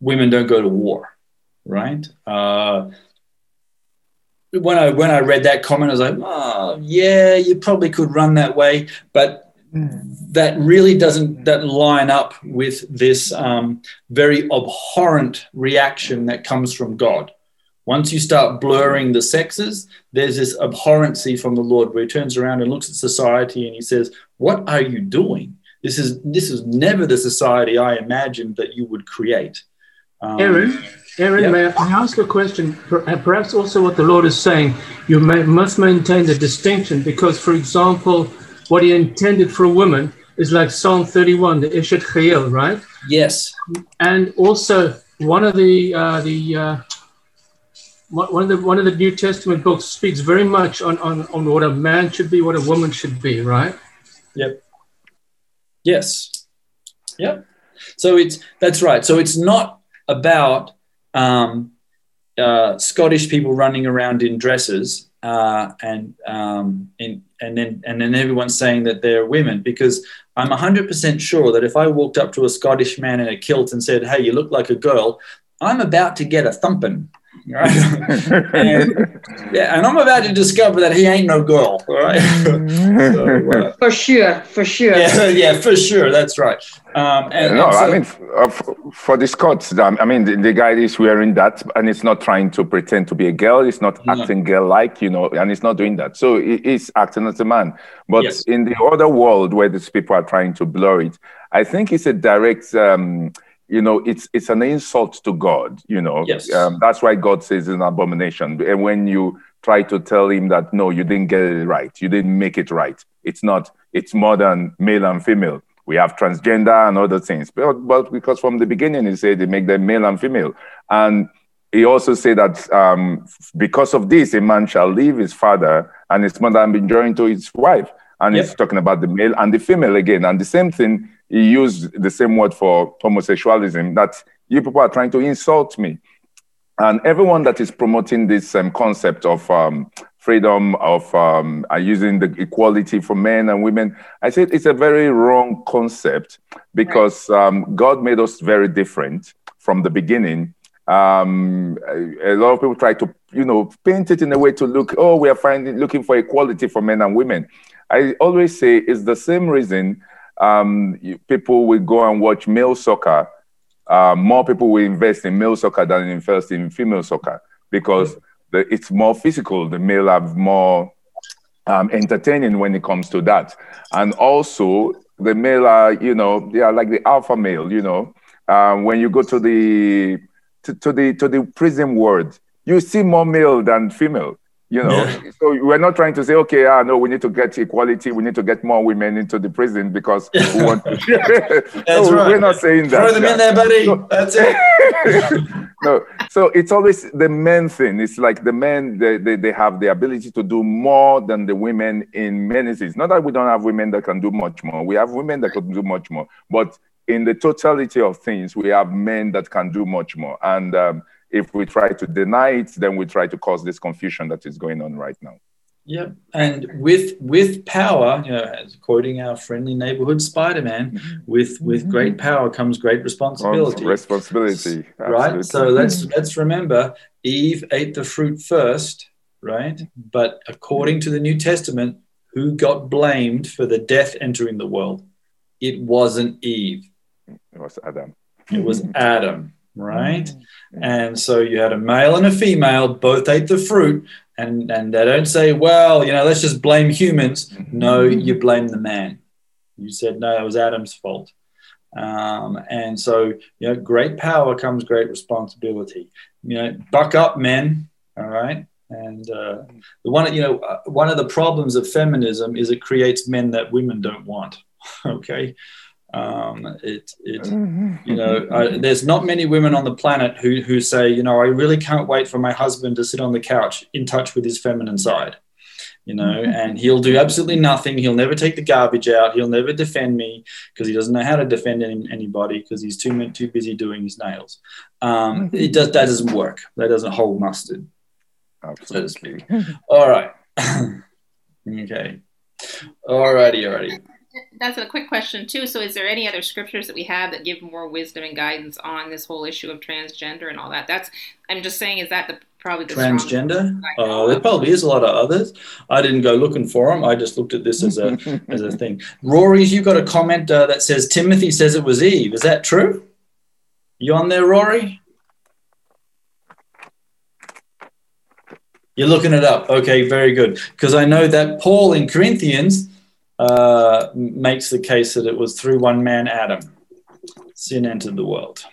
women don't go to war, right? Uh, when I when I read that comment, I was like, oh yeah, you probably could run that way, but that really doesn't that line up with this um, very abhorrent reaction that comes from God. Once you start blurring the sexes, there's this abhorrency from the Lord where he turns around and looks at society and he says, What are you doing? This is this is never the society I imagined that you would create. Um, Aaron, Aaron, Yeah. may I ask a question? Perhaps also what the Lord is saying, you may, must maintain the distinction because, for example, what He intended for a woman is like Psalm 31, the Eshet Chayil, right? Yes. And also one of the uh, the uh, one one of the one of the New Testament books speaks very much on, on on what a man should be, what a woman should be, right? Yep. Yes. Yep. So it's that's right. So it's not about um, uh, Scottish people running around in dresses uh, and um, in, and then and then everyone's saying that they're women because I'm 100% sure that if I walked up to a Scottish man in a kilt and said, "Hey, you look like a girl," I'm about to get a thumping. Right? and, yeah, and I'm about to discover that he ain't no girl. All right. so, uh, For sure, for sure. yeah, yeah, for sure. That's right. Um, and, no, and so- I mean, f- uh, for the Scots, I mean, the, the guy is wearing that and it's not trying to pretend to be a girl. It's not No. acting girl like, you know, and it's not doing that. So he is acting as a man. But Yes. in the other world where these people are trying to blur it, I think it's a direct, um, you know, it's it's an insult to God, you know. Yes. Um, that's why God says it's an abomination. And when you try to tell him that, no, you didn't get it right, you didn't make it right, it's not, it's more than male and female. We have transgender and other things. But, but because from the beginning, he said they make them male and female. And he also said that um, because of this, a man shall leave his father and his mother and be joined to his wife. And he's talking about the male and the female again. And the same thing, he used the same word for homosexualism that you people are trying to insult me. and everyone that is promoting this um, concept of um, freedom of um, uh, using the equality for men and women, I said it's a very wrong concept because um, God made us very different from the beginning. Um, a, a lot of people try to, you know, paint it in a way to look, oh, we are finding looking for equality for men and women. I always say it's the same reason um, you, people will go and watch male soccer. Uh, more people will invest in male soccer than invest in female soccer because the, it's more physical. The male are more um, entertaining when it comes to that, and also the male are, you know, they are like the alpha male. You know, um, when you go to the to, to the to the prison world, you see more male than female you know yeah. so we're not trying to say okay ah no we need to get equality we need to get more women into the prison because we want to. That's no, right. we're not saying that. Throw them in there, buddy. So- That's it. no. So it's always the men thing. It's like the men they, they, they have the ability to do more than the women in many things not that we don't have women that can do much more. We have women that can do much more. But in the totality of things we have men that can do much more. And um, if we try to deny it then we try to cause this confusion that is going on right now Yep. And with with power, you know, as quoting our friendly neighborhood Spider-Man, mm-hmm. with with mm-hmm. great power comes great responsibility. responsibility Right. So let's mm-hmm. let's remember Eve ate the fruit first, right? But according to the New Testament, who got blamed for the death entering the world? It wasn't Eve. it was adam It was Adam, right? And so you had a male and a female, both ate the fruit, and and they don't say, well, you know, let's just blame humans. No, you blame the man. You said no, it was Adam's fault. Um, and so you know, great power comes great responsibility. You know, buck up, men. All right. And uh, the one, you know, uh, one of the problems of feminism is it creates men that women don't want. okay. Um, it, it, you know, uh, there's not many women on the planet who, who say, you know, I really can't wait for my husband to sit on the couch in touch with his feminine side, you know, and he'll do absolutely nothing. He'll never take the garbage out. He'll never defend me because he doesn't know how to defend any, anybody because he's too, too busy doing his nails. Um, it does, that doesn't work. That doesn't hold mustard. So to speak. All right. okay. All righty, all righty. That's a quick question too. So, is there any other scriptures that we have that give more wisdom and guidance on this whole issue of transgender and all that? That's I'm just saying, is that the probably the transgender. Uh, there probably is a lot of others. I didn't go looking for them. I just looked at this as a as a thing. Rory's, you got a comment uh, that says Timothy says it was Eve. Is that true? You on there, Rory? You're looking it up. Okay, very good. Because I know that Paul in Corinthians uh, makes the case that it was through one man, Adam, sin entered the world.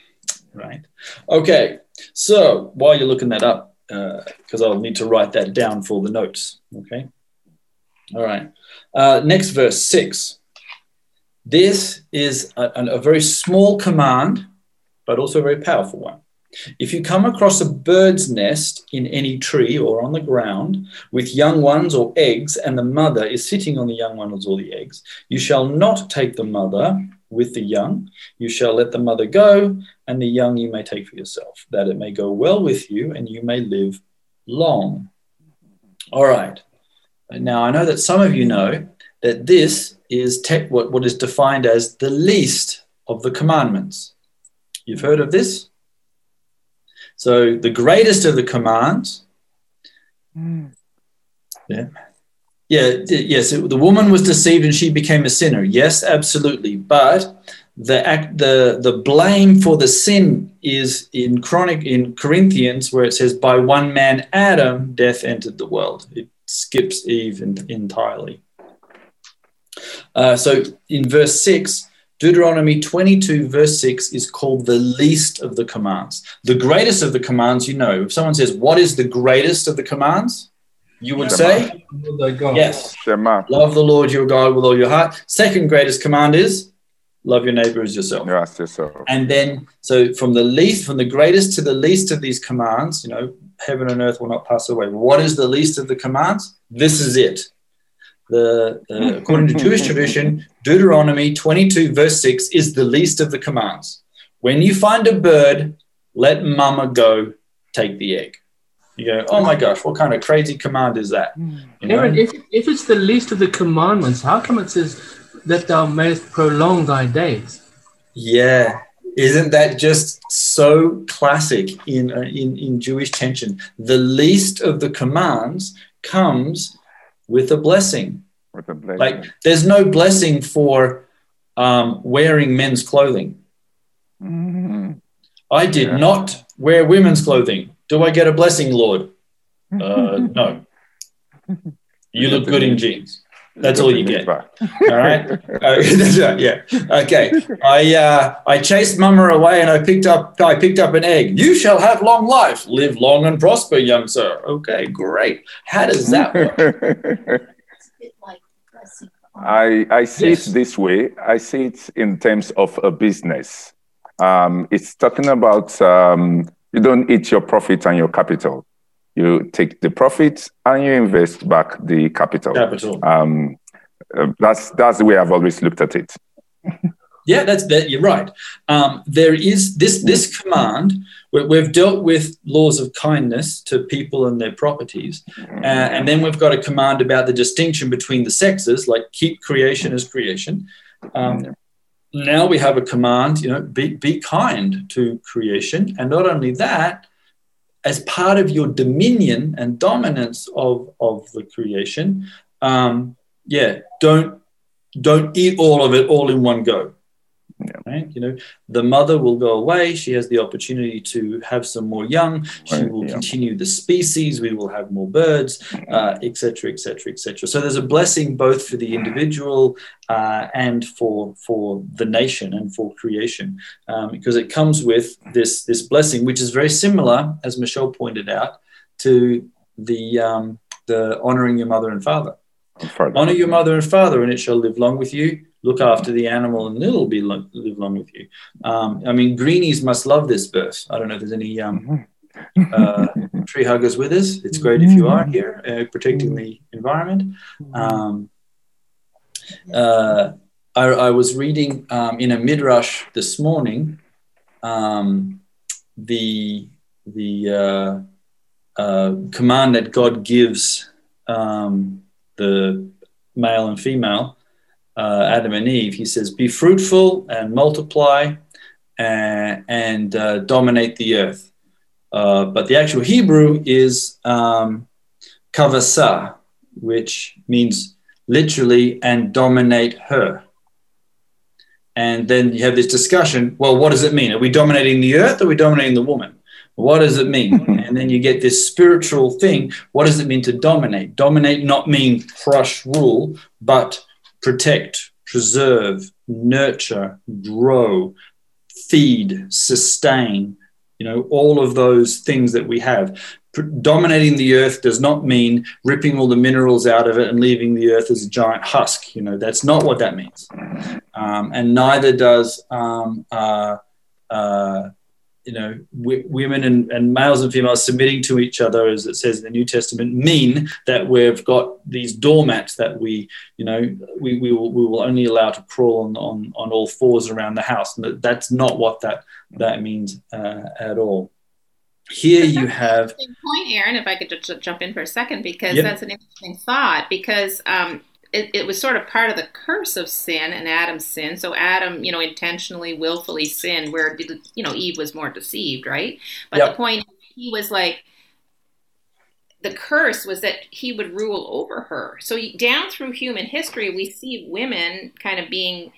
Right. Okay. So while you're looking that up, because I'll need to write that down for the notes. Okay. All right. Uh, next verse six. This is a, a very small command, but also a very powerful one. If you come across a bird's nest in any tree or on the ground with young ones or eggs, and the mother is sitting on the young ones or the eggs, you shall not take the mother with the young. You shall let the mother go, and the young you may take for yourself, that it may go well with you and you may live long. All right. Now, I know that some of you know that this is te- what, what is defined as the least of the commandments. You've heard of this? So, the greatest of the commands. Yeah. Yeah, yes, it- the woman was deceived and she became a sinner. Yes, absolutely. But the act, the the blame for the sin is in chronic in Corinthians where it says by one man Adam death entered the world. It skips Eve en- entirely. Uh, so in verse six, Deuteronomy 22 verse 6 is called the least of the commands. The greatest of the commands, you know. If someone says, "What is the greatest of the commands?" You would say, Yes. Shema. Love the Lord your God with all your heart. Second greatest command is love your neighbor as yourself. Yes, yes. And then, so from the least, from the greatest to the least of these commands, you know, heaven and earth will not pass away. What is the least of the commands? This is it. The, uh, according to Jewish tradition, Deuteronomy 22, verse 6 is the least of the commands. When you find a bird, let mama go take the egg. You go, oh my gosh, what kind of crazy command is that? You know? Aaron, if, if it's the least of the commandments, how come it says that thou mayest prolong thy days? Yeah, isn't that just so classic in uh, in in Jewish tension? The least of the commands comes with a blessing. With a blessing. Like there's no blessing for um, wearing men's clothing. Mhm. I did Yeah. not wear women's clothing. Do I get a blessing, Lord? Uh, no. You look good in jeans. That's all you get. All right. Uh, yeah. Okay. I uh, I chased Mama away and I picked up I picked up an egg. You shall have long life. Live long and prosper, young sir. Okay, great. How does that work? I, I see Yes. it this way. I see it in terms of a business. Um, it's talking about um, you don't eat your profit and your capital. You take the profit and you invest back the capital. Capital. Um, uh, that's that's the way I've always looked at it. Yeah, that's that. You're right. Um, there is this this command. We, we've dealt with laws of kindness to people and their properties, uh, and then we've got a command about the distinction between the sexes, like keep creation as creation. Um, now we have a command, you know, be be kind to creation, and not only that, as part of your dominion and dominance of of the creation, um, yeah, don't don't eat all of it all in one go right? You know the mother will go away. She has the opportunity to have some more young. She Right, will yeah. continue the species. We will have more birds uh, et cetera et cetera et cetera. So there's a blessing both for the individual uh, and for for the nation and for creation um, because it comes with this this blessing which is very similar as michelle pointed out to the um, the honoring your mother and father. Honor your mother and father and it shall live long with you look after the animal and it'll be lo- live long with you. Um, i mean greenies must love this verse i don't know if there's any um, uh, tree huggers with us. It's great if you are here uh, protecting the environment. Um, uh, I, I was reading um, in a midrash this morning um, the the uh, uh, command that god gives um, the male and female, uh, Adam and Eve, he says, Be fruitful and multiply and, and uh, dominate the earth. Uh, but the actual Hebrew is um, kavasa, which means literally and dominate her. And then you have this discussion well, what does it mean? Are we dominating the earth or are we dominating the woman? What does it mean? and then you get this spiritual thing. What does it mean to dominate? Dominate not mean crush, rule, but protect, preserve, nurture, grow, feed, sustain. You know, all of those things that we have. Dominating the earth does not mean ripping all the minerals out of it and leaving the earth as a giant husk. You know, that's not what that means. Um, and neither does um, uh, uh, you know, w- women and, and males and females submitting to each other, as it says in the New Testament, mean that we've got these doormats that we, you know, we, we, will, we will only allow to crawl on, on, on all fours around the house. And that, that's not what that, that means uh, at all. Here you have, point, Aaron, if I could just jump in for a second, because Yep. that's an interesting thought. Because um, it, it was sort of part of the curse of sin and Adam's sin. So Adam, you know, intentionally, willfully sinned, where you know Eve was more deceived, right? But Yep. the point he was like, the curse was that he would rule over her. So down through human history, we see women kind of being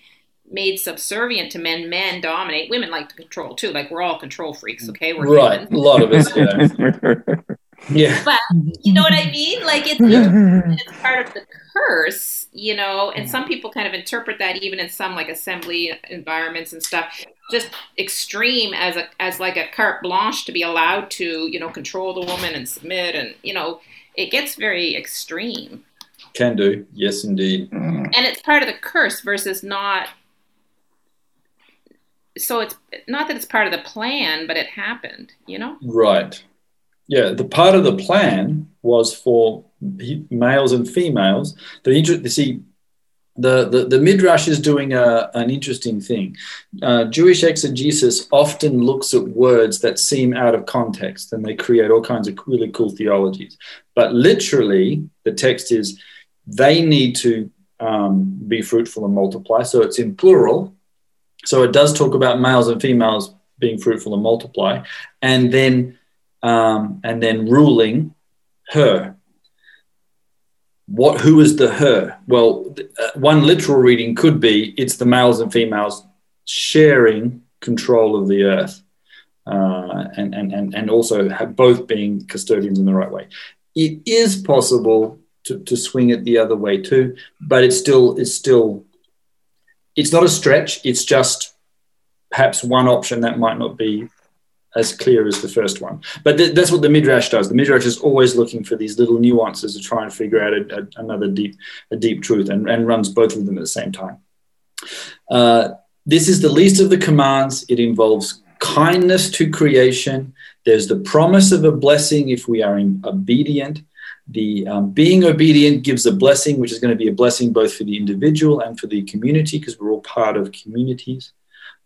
made subservient to men. Men dominate. Women like to control too. Like we're all control freaks. Mm. Okay, we're right, humans. a lot of us, yeah. Yeah. But you know what I mean? Like it's, it's part of the curse, you know. And some people kind of interpret that even in some like assembly environments and stuff, just extreme as a as like a carte blanche to be allowed to you know control the woman and submit, and you know it gets very extreme. Can do, yes, indeed. And it's part of the curse versus not. So it's not that it's part of the plan, but it happened, you know. Right. Yeah, the part of the plan was for males and females. The see, the, the, the Midrash is doing a, an interesting thing. Uh, Jewish exegesis often looks at words that seem out of context and they create all kinds of really cool theologies. But literally, the text is they need to um, be fruitful and multiply. So it's in plural. So it does talk about males and females being fruitful and multiply, and then um, and then ruling her. What who is the her? Well uh, one literal reading could be it's the males and females sharing control of the earth uh, and, and, and, and also both being custodians in the right way. It is possible to, to swing it the other way too but it's still it's still it's not a stretch. It's just perhaps one option that might not be as clear as the first one. But th- that's what the midrash does. The midrash is always looking for these little nuances to try and figure out a, a, another deep, a deep truth, and, and runs both of them at the same time. Uh, this is the least of the commands. It involves kindness to creation. There's the promise of a blessing if we are obedient. The um, being obedient gives a blessing, which is going to be a blessing both for the individual and for the community, because we're all part of communities.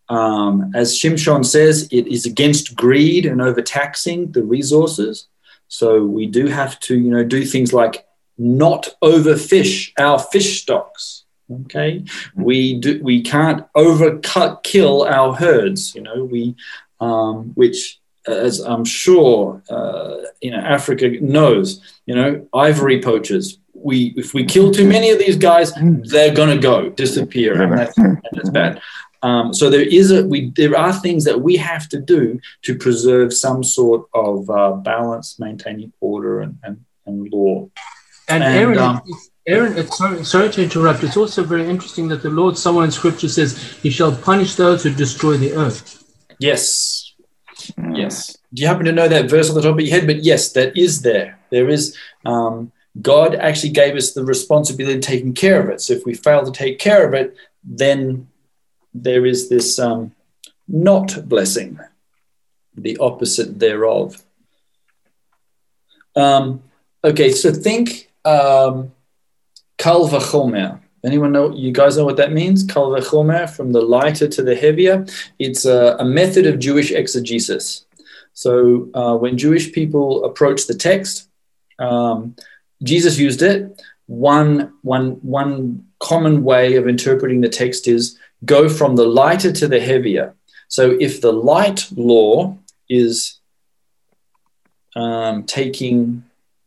Um, as Shimshon says, it is against greed and overtaxing the resources. So we do have to, you know, do things like not overfish our fish stocks. Okay, we do we can't overcut kill our herds. You know, we um, which as I'm sure uh, you know Africa knows. You know, ivory poachers. We if we kill too many of these guys, they're gonna go disappear, and that's, and that's bad. Um, so there is a we there are things that we have to do to preserve some sort of uh, balance, maintaining order and, and, and law. And, and Aaron, um, Aaron, it's sorry, sorry to interrupt. It's also very interesting that the Lord, somewhere in Scripture, says, "He shall punish those who destroy the earth." Yes, yes. Do you happen to know that verse on the top of your head? But yes, that is there. There is. Um, God actually gave us the responsibility of taking care of it. So if we fail to take care of it, then there is this um, not blessing, the opposite thereof. Um, okay, so think um, kal vachomer. Anyone know? You guys know what that means? Kal vachomer, from the lighter to the heavier. It's a, a method of Jewish exegesis. So uh, when Jewish people approach the text, um, Jesus used it. One, one, one common way of interpreting the text is go from the lighter to the heavier. So if the light law is um, taking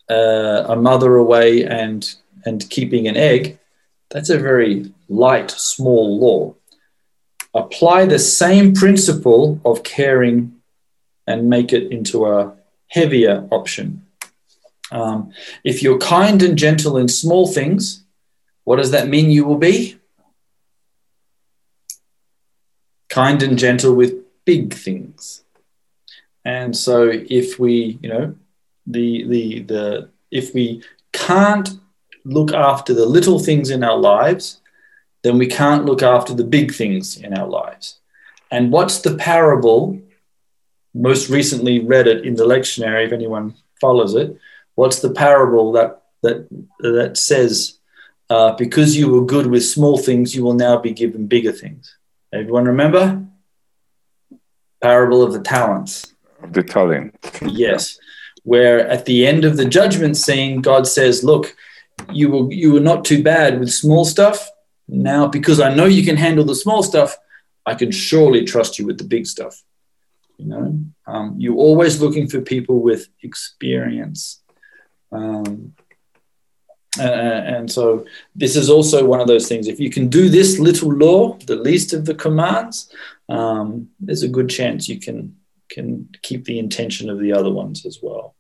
uh, a mother away and and keeping an egg, that's a very light, small law. Apply the same principle of caring and make it into a heavier option. Um, if you're kind and gentle in small things, what does that mean you will be? Kind and gentle with big things. And so if we, you know, the the the if we can't look after the little things in our lives, then we can't look after the big things in our lives. And what's the parable? Most recently read it in the lectionary, if anyone follows it. What's the parable that that that says, uh, because you were good with small things, you will now be given bigger things? Everyone remember? Parable of the talents. The talent. Yes. Where at the end of the judgment scene, God says, Look, you were you were not too bad with small stuff. Now, because I know you can handle the small stuff, I can surely trust you with the big stuff. You know, um, you're always looking for people with experience. Um, uh, and so this is also one of those things. If you can do this little law, the least of the commands, um, there's a good chance you can can keep the intention of the other ones as well.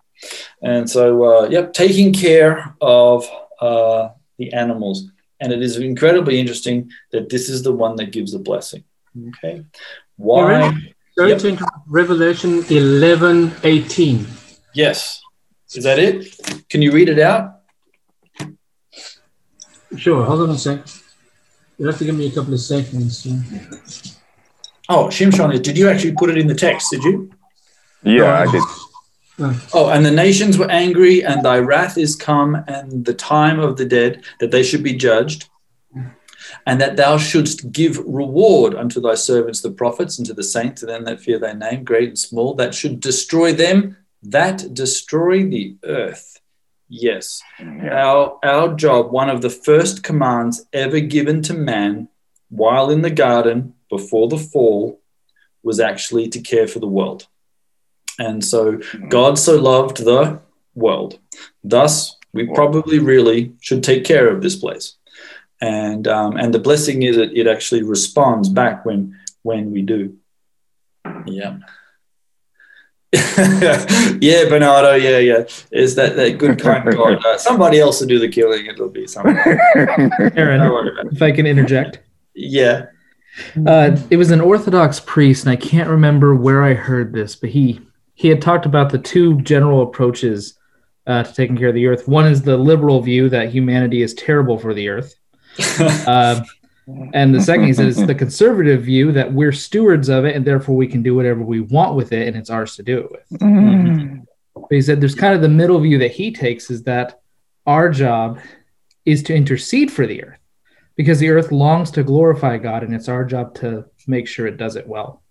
And so, uh, yep, taking care of uh, the animals, and it is incredibly interesting that this is the one that gives a blessing. Okay, why? Go yep. to Revelation 11, 18. Yes, is that it? Can you read it out? Sure, hold on a sec. You'll have to give me a couple of seconds. Yeah. Oh, Shimshon, did you actually put it in the text? Did you? Yeah, I did. Oh, and the nations were angry, and thy wrath is come, and the time of the dead that they should be judged. and that thou shouldst give reward unto thy servants the prophets and to the saints and them that fear thy name, great and small, that should destroy them that destroy the earth. Yes, our, our job, one of the first commands ever given to man while in the garden before the fall, was actually to care for the world. And so God so loved the world. Thus, we probably really should take care of this place. And um, and the blessing is that it actually responds back when when we do. Yeah. yeah, Bernardo. Yeah, yeah. Is that that good kind God? Uh, somebody else will do the killing. It'll be somebody. Aaron, Don't worry about it. if I can interject. Yeah. Uh, it was an Orthodox priest, and I can't remember where I heard this, but he he had talked about the two general approaches uh, to taking care of the earth. One is the liberal view that humanity is terrible for the earth, uh, and the second he says the conservative view that we're stewards of it, and therefore we can do whatever we want with it, and it's ours to do it with. But he said there's kind of the middle view that he takes is that our job is to intercede for the earth because the earth longs to glorify God, and it's our job to make sure it does it well.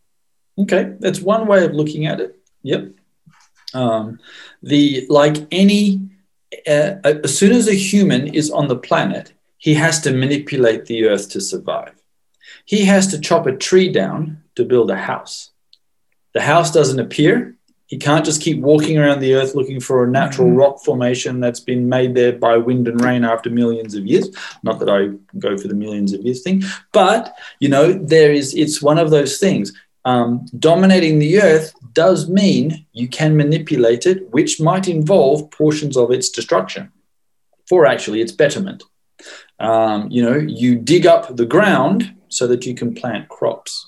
Okay, that's one way of looking at it. Yep. Um, the like any, uh, as soon as a human is on the planet, he has to manipulate the earth to survive. He has to chop a tree down to build a house. The house doesn't appear. He can't just keep walking around the earth looking for a natural rock formation that's been made there by wind and rain after millions of years. Not that I go for the millions of years thing, but you know, there is. It's one of those things. Um, dominating the earth does mean you can manipulate it, which might involve portions of its destruction, for actually its betterment. Um, you know, you dig up the ground so that you can plant crops,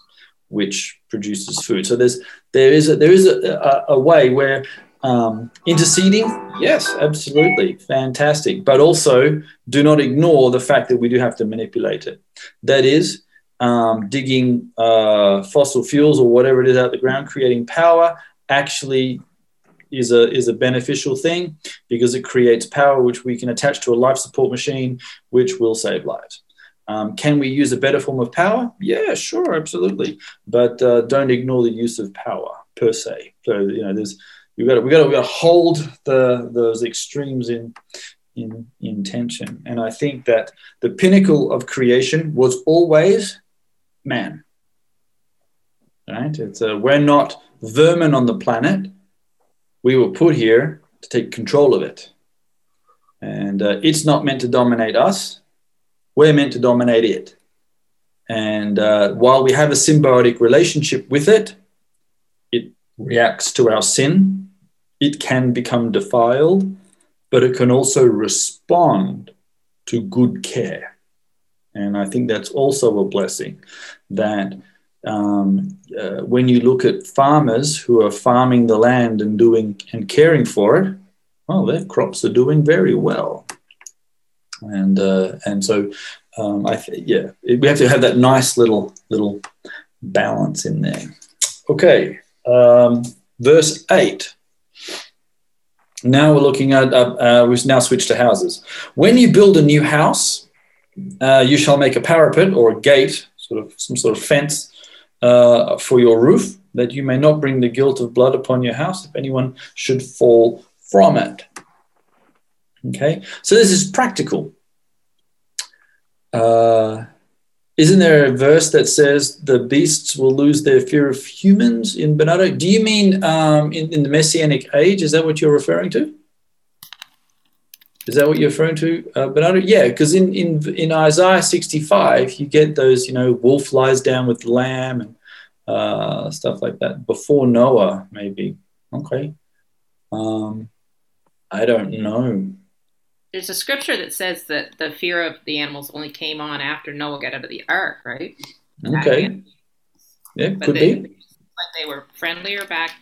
which produces food. So there's there is a, there is a, a, a way where um, interceding, yes, absolutely, fantastic, but also do not ignore the fact that we do have to manipulate it. That is, um, digging uh, fossil fuels or whatever it is out of the ground, creating power, actually is a is a beneficial thing because it creates power which we can attach to a life support machine, which will save lives. Um, can we use a better form of power? Yeah, sure, absolutely. But uh, don't ignore the use of power per se. So you know, there's we got to we got we got to hold the those extremes in in in tension. And I think that the pinnacle of creation was always man. Right? It's uh, we're not vermin on the planet. We were put here to take control of it, and uh, it's not meant to dominate us. We're meant to dominate it. And uh, while we have a symbiotic relationship with it, it reacts to our sin. It can become defiled, but it can also respond to good care. And I think that's also a blessing that um, uh, when you look at farmers who are farming the land and doing and caring for it, well, their crops are doing very well. And uh, and so um, I th- yeah, we have to have that nice little little balance in there. Okay, um, verse eight. Now we're looking at, uh, uh, we've now switched to houses. When you build a new house, uh, you shall make a parapet or a gate, sort of some sort of fence uh, for your roof, that you may not bring the guilt of blood upon your house if anyone should fall from it. Okay, so this is practical. Uh, isn't there a verse that says the beasts will lose their fear of humans in Bernardo? Do you mean um, in, in the Messianic age? Is that what you're referring to? Is that what you're referring to, uh, Bernardo? Yeah, because in, in in Isaiah 65, you get those, you know, wolf lies down with the lamb and uh, stuff like that. Before Noah, maybe. Okay. Um, I don't know. There's a scripture that says that the fear of the animals only came on after Noah got out of the ark, right? Okay. Yeah, But could they, be. Like they were friendlier back,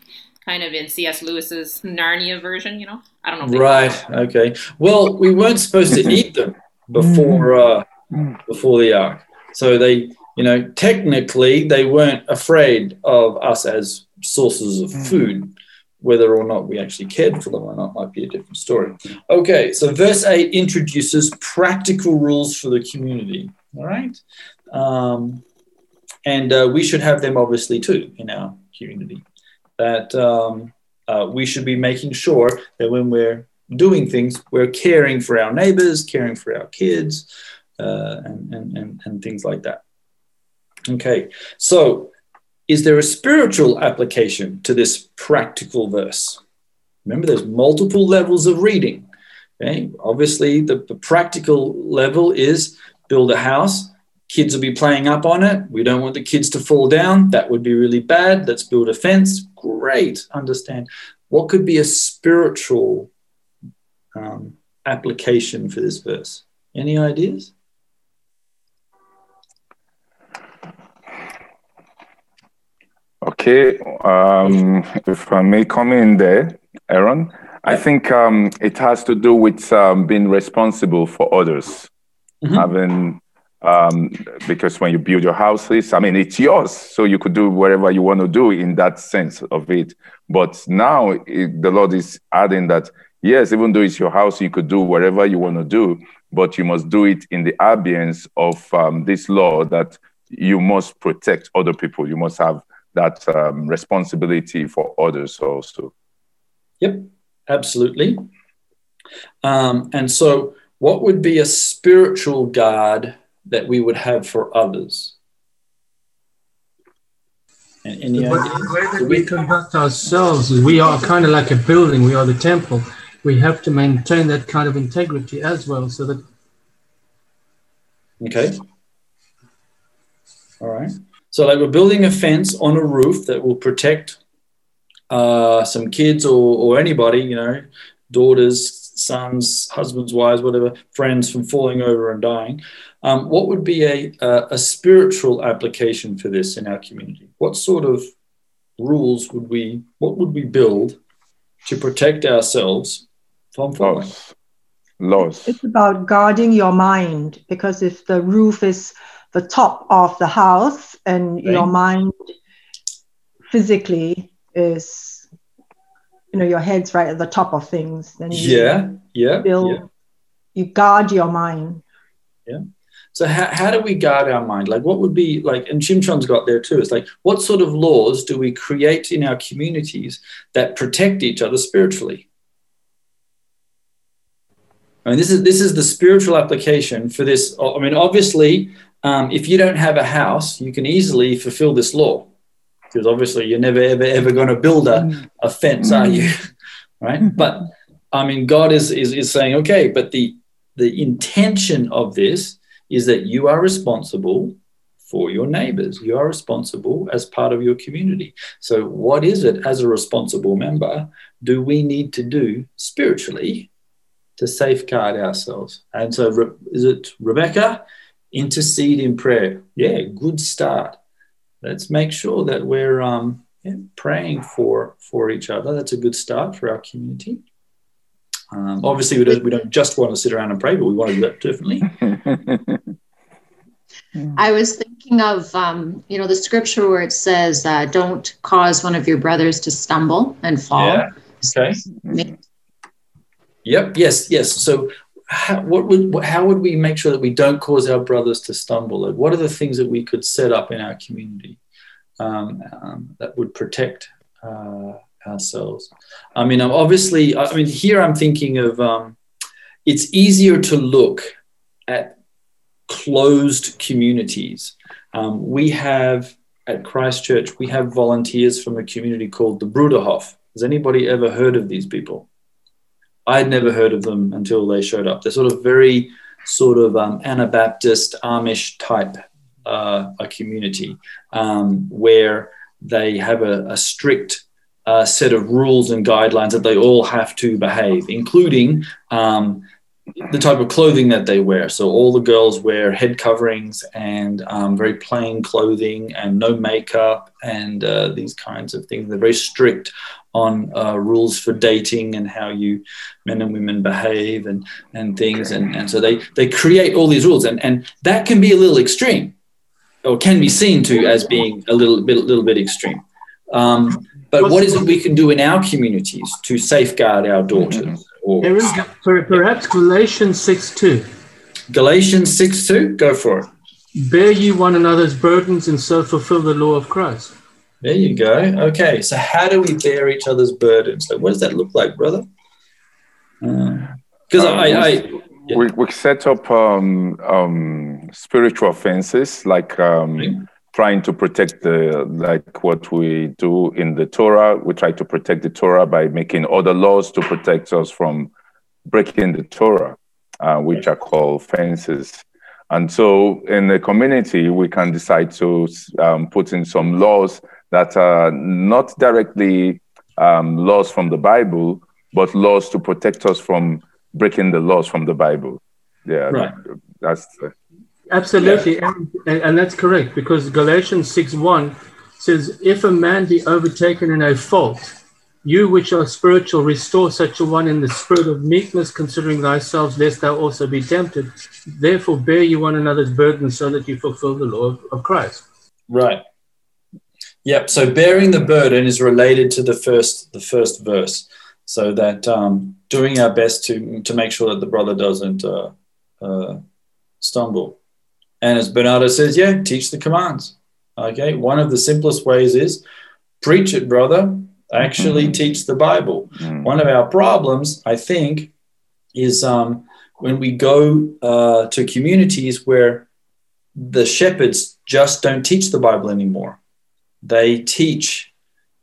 kind of in C.S. Lewis's Narnia version. You know, I don't know. If they- Right. Okay. Well, we weren't supposed to eat them before uh, before the ark, so they, you know, technically they weren't afraid of us as sources of food. Whether or not we actually cared for them or not might be a different story. Okay, so verse 8 introduces practical rules for the community. All right. Um, and uh, we should have them obviously too in our community. That um, uh, we should be making sure that when we're doing things, we're caring for our neighbors, caring for our kids, uh, and, and, and, and things like that. Okay, so is there a spiritual application to this practical verse? Remember, there's multiple levels of reading. Okay, obviously, the, the practical level is build a house, kids will be playing up on it. We don't want the kids to fall down. That would be really bad. Let's build a fence. Great. Understand. What could be a spiritual um, application for this verse? Any ideas? Okay, um, if I may come in there, Aaron, I think um, it has to do with um, being responsible for others, mm-hmm. having um, because when you build your houses, I mean, it's yours, so you could do whatever you want to do in that sense of it. But now it, the Lord is adding that yes, even though it's your house, you could do whatever you want to do, but you must do it in the ambience of um, this law that you must protect other people. You must have that um, responsibility for others also. Yep, absolutely. Um, and so, what would be a spiritual guard that we would have for others? And any the way that we conduct ourselves we are kind of like a building, we are the temple. We have to maintain that kind of integrity as well so that. Okay. All right. So, like, we're building a fence on a roof that will protect uh, some kids or, or anybody, you know, daughters, sons, husbands, wives, whatever, friends from falling over and dying. Um, what would be a, a, a, spiritual application for this in our community? What sort of rules would we, what would we build to protect ourselves from falling? Laws. Laws. It's about guarding your mind because if the roof is the top of the house and right. your mind physically is you know your head's right at the top of things then yeah yeah build, yeah. you guard your mind. Yeah. So how, how do we guard our mind? Like what would be like and Shimshon's got there too it's like what sort of laws do we create in our communities that protect each other spiritually? I mean, this is this is the spiritual application for this. I mean, obviously, um, if you don't have a house, you can easily fulfill this law because obviously you're never, ever, ever going to build a, a fence, are you? Mm. right? But I mean, God is, is, is saying, okay, but the, the intention of this is that you are responsible for your neighbors. You are responsible as part of your community. So, what is it as a responsible member do we need to do spiritually to safeguard ourselves? And so, is it Rebecca? intercede in prayer. Yeah, good start. Let's make sure that we're um, yeah, praying for for each other. That's a good start for our community. Um, obviously, we don't, we don't just want to sit around and pray, but we want to do that differently. I was thinking of, um, you know, the scripture where it says, uh, "Don't cause one of your brothers to stumble and fall." Yeah. Okay. Yep. Yes. Yes. So how, what would how would we make sure that we don't cause our brothers to stumble? Like, what are the things that we could set up in our community um, um, that would protect uh, ourselves? I mean, obviously, I mean, here I'm thinking of um, it's easier to look at closed communities. Um, we have at Christchurch, we have volunteers from a community called the Bruderhof. Has anybody ever heard of these people? I'd never heard of them until they showed up. They're sort of very sort of um, Anabaptist, Amish type uh, a community um, where they have a, a strict uh, set of rules and guidelines that they all have to behave, including um, the type of clothing that they wear. So all the girls wear head coverings and um, very plain clothing and no makeup and uh, these kinds of things. They're very strict on uh, rules for dating and how you men and women behave and and things and, and so they they create all these rules and and that can be a little extreme or can be seen to as being a little bit little bit extreme um, But what is it we can do in our communities to safeguard our daughters? Or Aaron, per- perhaps Galatians 6 2. Galatians 6 2, go for it. Bear ye one another's burdens and so fulfill the law of Christ. There you go. Okay, so how do we bear each other's burdens? Like, what does that look like, brother? Because Um, I, I, Yeah. we, we set up um, um, spiritual fences, like um, trying to protect the like what we do in the Torah. We try to protect the Torah by making other laws to protect us from breaking the Torah, uh, which are called fences. And so, in the community, we can decide to um, put in some laws that are not directly um, laws from the Bible, but laws to protect us from breaking the laws from the Bible. Yeah, Right. that's the, Absolutely, and, and, and that's correct because Galatians 6 1 says, If a man be overtaken in a fault, you which are spiritual, restore such a one in the spirit of meekness, considering thyself, lest thou also be tempted. Therefore, bear ye one another's burdens so that you fulfill the law of, of Christ. right. Yep. So bearing the burden is related to the first, the first verse. So that um, doing our best to to make sure that the brother doesn't uh, uh, stumble. And as Bernardo says, yeah, teach the commands. Okay. One of the simplest ways is preach it, brother. Actually, teach the Bible. mm, One of our problems, I think, is um, when we go uh, to communities where the shepherds just don't teach the Bible anymore. They teach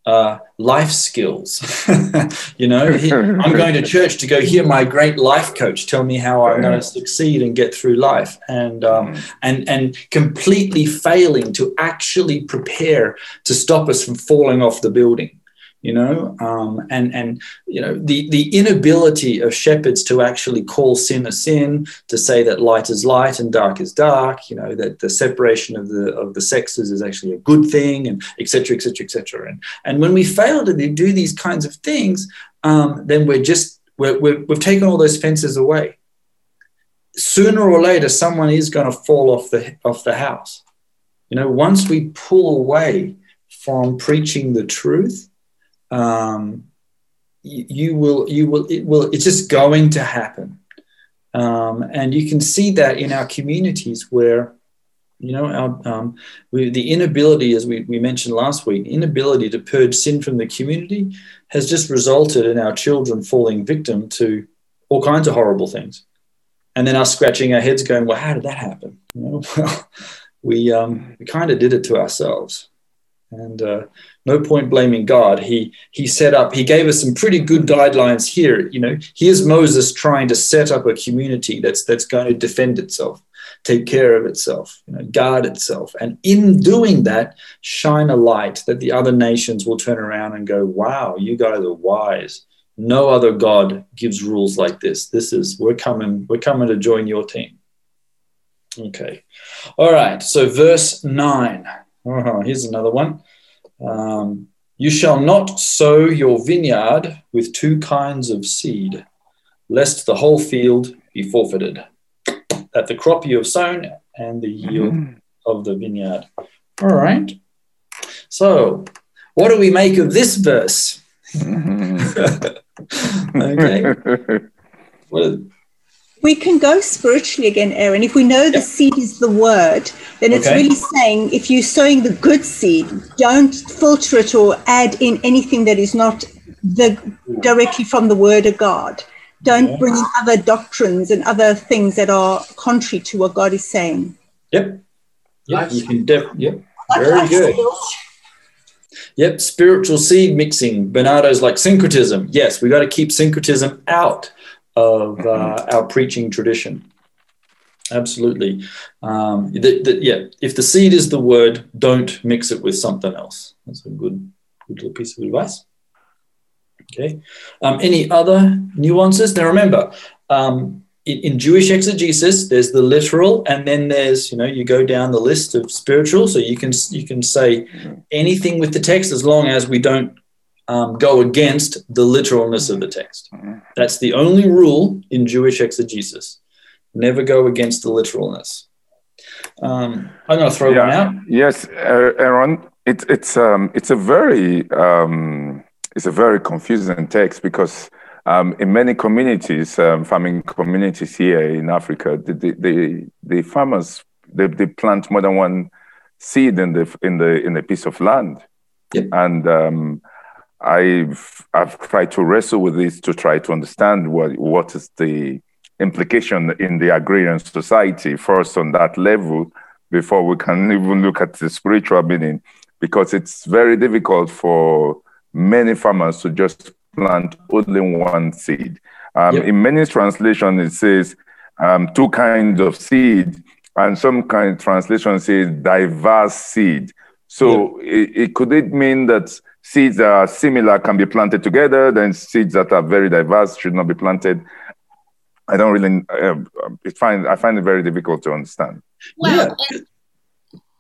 uh, life skills. you know, he- I'm going to church to go hear my great life coach tell me how I'm going to succeed and get through life, and um, and and completely failing to actually prepare to stop us from falling off the building you know um, and and you know the the inability of shepherds to actually call sin a sin to say that light is light and dark is dark you know that the separation of the of the sexes is actually a good thing and etc etc etc and and when we fail to do these kinds of things um, then we're just we're, we're, we've taken all those fences away. Sooner or later someone is going to fall off the off the house. You know once we pull away from preaching the truth um, you, you will you will it will it's just going to happen. Um, and you can see that in our communities where you know our um, we, the inability as we, we mentioned last week inability to purge sin from the community has just resulted in our children falling victim to all kinds of horrible things. And then us scratching our heads going well how did that happen? You know well we um, we kind of did it to ourselves. And uh, no point blaming God. He he set up. He gave us some pretty good guidelines here. You know, here's Moses trying to set up a community that's that's going to defend itself, take care of itself, you know, guard itself, and in doing that, shine a light that the other nations will turn around and go, "Wow, you guys are wise." No other God gives rules like this. This is we're coming. We're coming to join your team. Okay, all right. So verse nine. Oh, here's another one. Um, you shall not sow your vineyard with two kinds of seed, lest the whole field be forfeited. That the crop you have sown and the yield of the vineyard. All right. So, what do we make of this verse? okay. Well, We can go spiritually again, Aaron. If we know the seed is the word, then it's Okay. really saying if you're sowing the good seed, don't filter it or add in anything that is not the directly from the word of God. Don't bring in other doctrines and other things that are contrary to what God is saying. Yep. Yep. You can def- yep. Very good. Yep, spiritual seed mixing. Bernardo's like syncretism. Yes, we got to keep syncretism out of uh, our preaching tradition. Absolutely. Um, the, the, yeah, if the seed is the word, don't mix it with something else. That's a good, good little piece of advice. Okay. Um, any other nuances? Now remember, um, in, in Jewish exegesis, there's the literal, and then there's you know you go down the list of spiritual. So you can you can say anything with the text as long as we don't um, go against the literalness of the text. That's the only rule in Jewish exegesis. Never go against the literalness. Um, I'm going to throw one out. Yes, uh, Aaron. It, it's um, it's a very um, it's a very confusing text because um, in many communities, um, farming communities here in Africa, the the, the, the farmers they, they plant more than one seed in the in the in a piece of land, Yep. and um, I've I've tried to wrestle with this to try to understand what what is the implication in the agrarian society first on that level before we can even look at the spiritual meaning because it's very difficult for many farmers to just plant only one seed. Um, Yep. In many translations, it says um, two kinds of seed, and some kind of translation says diverse seed. So it, it could it mean that seeds that are similar can be planted together, then seeds that are very diverse should not be planted? I don't really. Um, it find I find it very difficult to understand. Well, and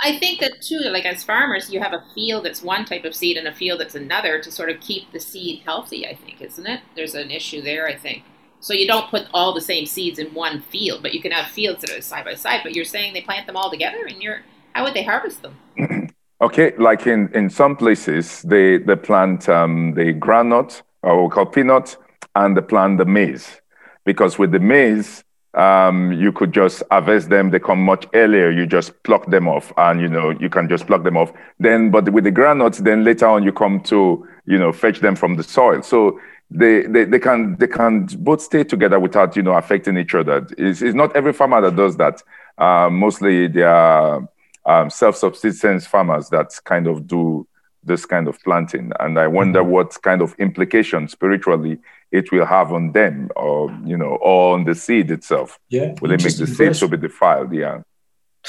I think that too, like as farmers, you have a field that's one type of seed and a field that's another to sort of keep the seed healthy, I think, isn't it? There's an issue there, I think. So you don't put all the same seeds in one field, but you can have fields that are side by side, but you're saying they plant them all together and you're how would they harvest them? Okay, like in, in some places, they, they plant um, the groundnut, or call peanut, and they plant the maize. Because with the maize, um, you could just harvest them. They come much earlier. You just pluck them off, and you know you can just pluck them off. Then, but with the groundnuts, then later on you come to you know fetch them from the soil. So they, they, they can they can both stay together without you know affecting each other. It's, it's not every farmer that does that. Uh, mostly they are um, self-subsistence farmers that kind of do this kind of planting, and I wonder what kind of implications spiritually it will have on them, or you know, or on the seed itself. Yeah. Will it make the seed to be defiled? Yeah.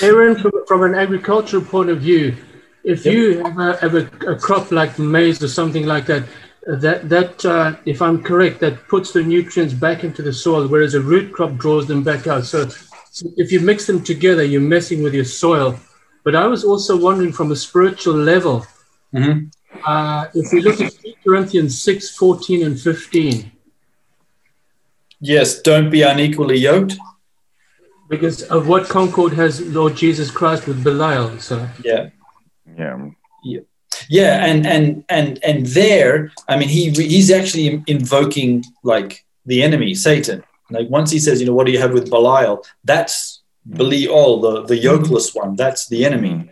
Aaron, from, from an agricultural point of view, if Yep. you have, a, have a, a crop like maize or something like that, that that uh, if I'm correct, that puts the nutrients back into the soil, whereas a root crop draws them back out. So, so if you mix them together, you're messing with your soil. But I was also wondering from a spiritual level, Mhm. uh, if we look at 2 Corinthians 6, 14 and 15, Yes, don't be unequally yoked. because of what concord has Lord Jesus Christ with Belial. So Yeah. Yeah. Yeah, and and and and there, I mean, he he's actually invoking like the enemy, Satan. Like once he says, you know, what do you have with Belial? That's Belial, the the yokeless one. That's the enemy.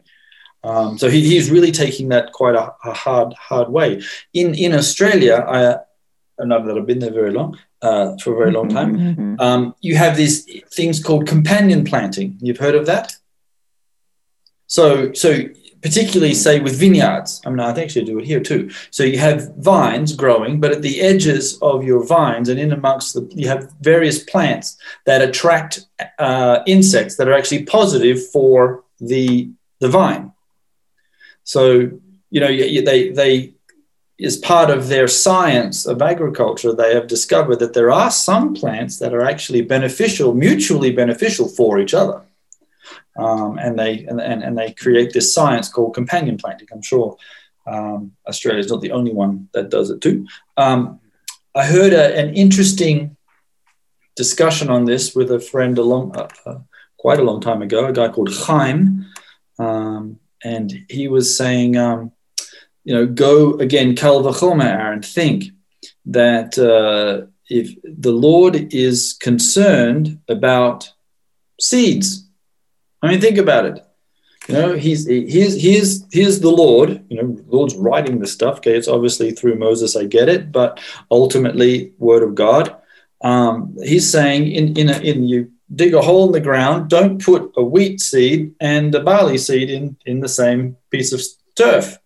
Um, so he, he's really taking that quite a, a hard hard way. In in Australia, I, I know that I've been there very long uh, for a very long time. Um, you have these things called companion planting. You've heard of that? So, so particularly say with vineyards. I mean, I actually do it here too. So you have vines growing, but at the edges of your vines and in amongst the, you have various plants that attract uh, insects that are actually positive for the the vine. So you know they they as part of their science of agriculture, they have discovered that there are some plants that are actually beneficial, mutually beneficial for each other um, and they and, and, and they create this science called companion planting. I'm sure um, Australia is not the only one that does it too. Um, I heard a, an interesting discussion on this with a friend a long, uh, uh, quite a long time ago, a guy called Chaim, um, and he was saying, um, you know, go again, Kal Aaron, think that uh, if the Lord is concerned about seeds, I mean, think about it. You know, he's here's here's here's the Lord. You know, Lord's writing the stuff. Okay, it's obviously through Moses. I get it, but ultimately, Word of God. Um, he's saying in in a, in you dig a hole in the ground. Don't put a wheat seed and a barley seed in in the same piece of turf.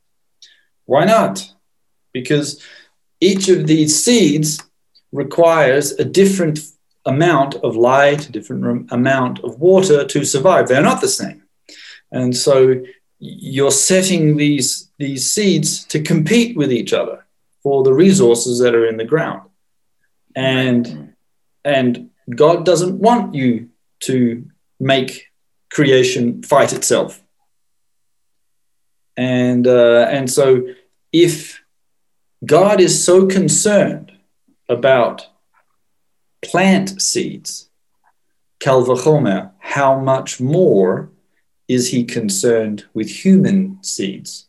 Why not? Because each of these seeds requires a different amount of light, a different amount of water to survive. They're not the same. And so you're setting these, these seeds to compete with each other for the resources that are in the ground. And, and God doesn't want you to make creation fight itself. And, uh, and so if God is so concerned about plant seeds, Kalvachomer, how much more is he concerned with human seeds?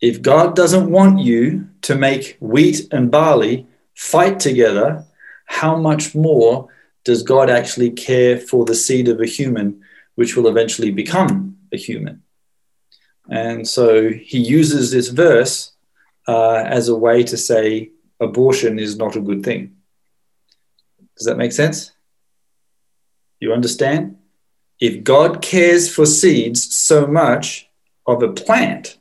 if God doesn't want you to make wheat and barley fight together, how much more does God actually care for the seed of a human, which will eventually become a human? And so he uses this verse uh, as a way to say abortion is not a good thing. Does that make sense? You understand? If God cares for seeds so much of a plant,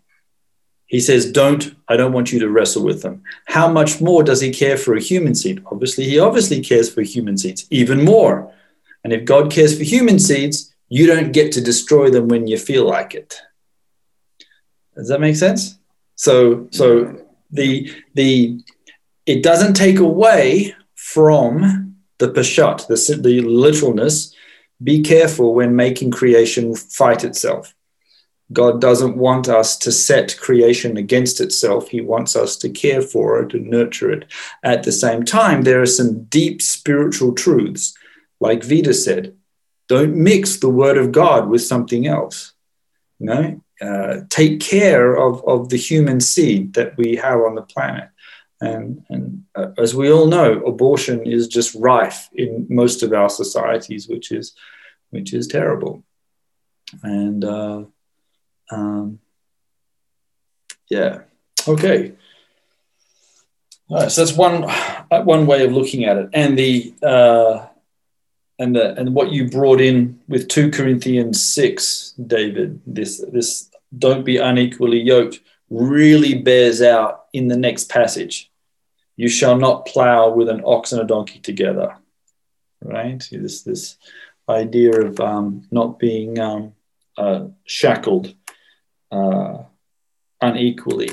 he says, Don't, I don't want you to wrestle with them. How much more does he care for a human seed? Obviously, he obviously cares for human seeds, even more. And if God cares for human seeds, you don't get to destroy them when you feel like it. Does that make sense? So, so the the it doesn't take away from the peshat, the, the literalness. Be careful when making creation fight itself. God doesn't want us to set creation against itself. He wants us to care for it and nurture it. At the same time, there are some deep spiritual truths, like Vida said. Don't mix the word of God with something else. You know, uh, take care of, of the human seed that we have on the planet. And, and uh, as we all know, abortion is just rife in most of our societies, which is, which is terrible. And uh, um, yeah. Okay. All right. So that's one one way of looking at it, and the uh, and the and what you brought in with two Corinthians six, David. This this don't be unequally yoked really bears out in the next passage. You shall not plow with an ox and a donkey together. Right. This this idea of um, not being um, uh, shackled uh, unequally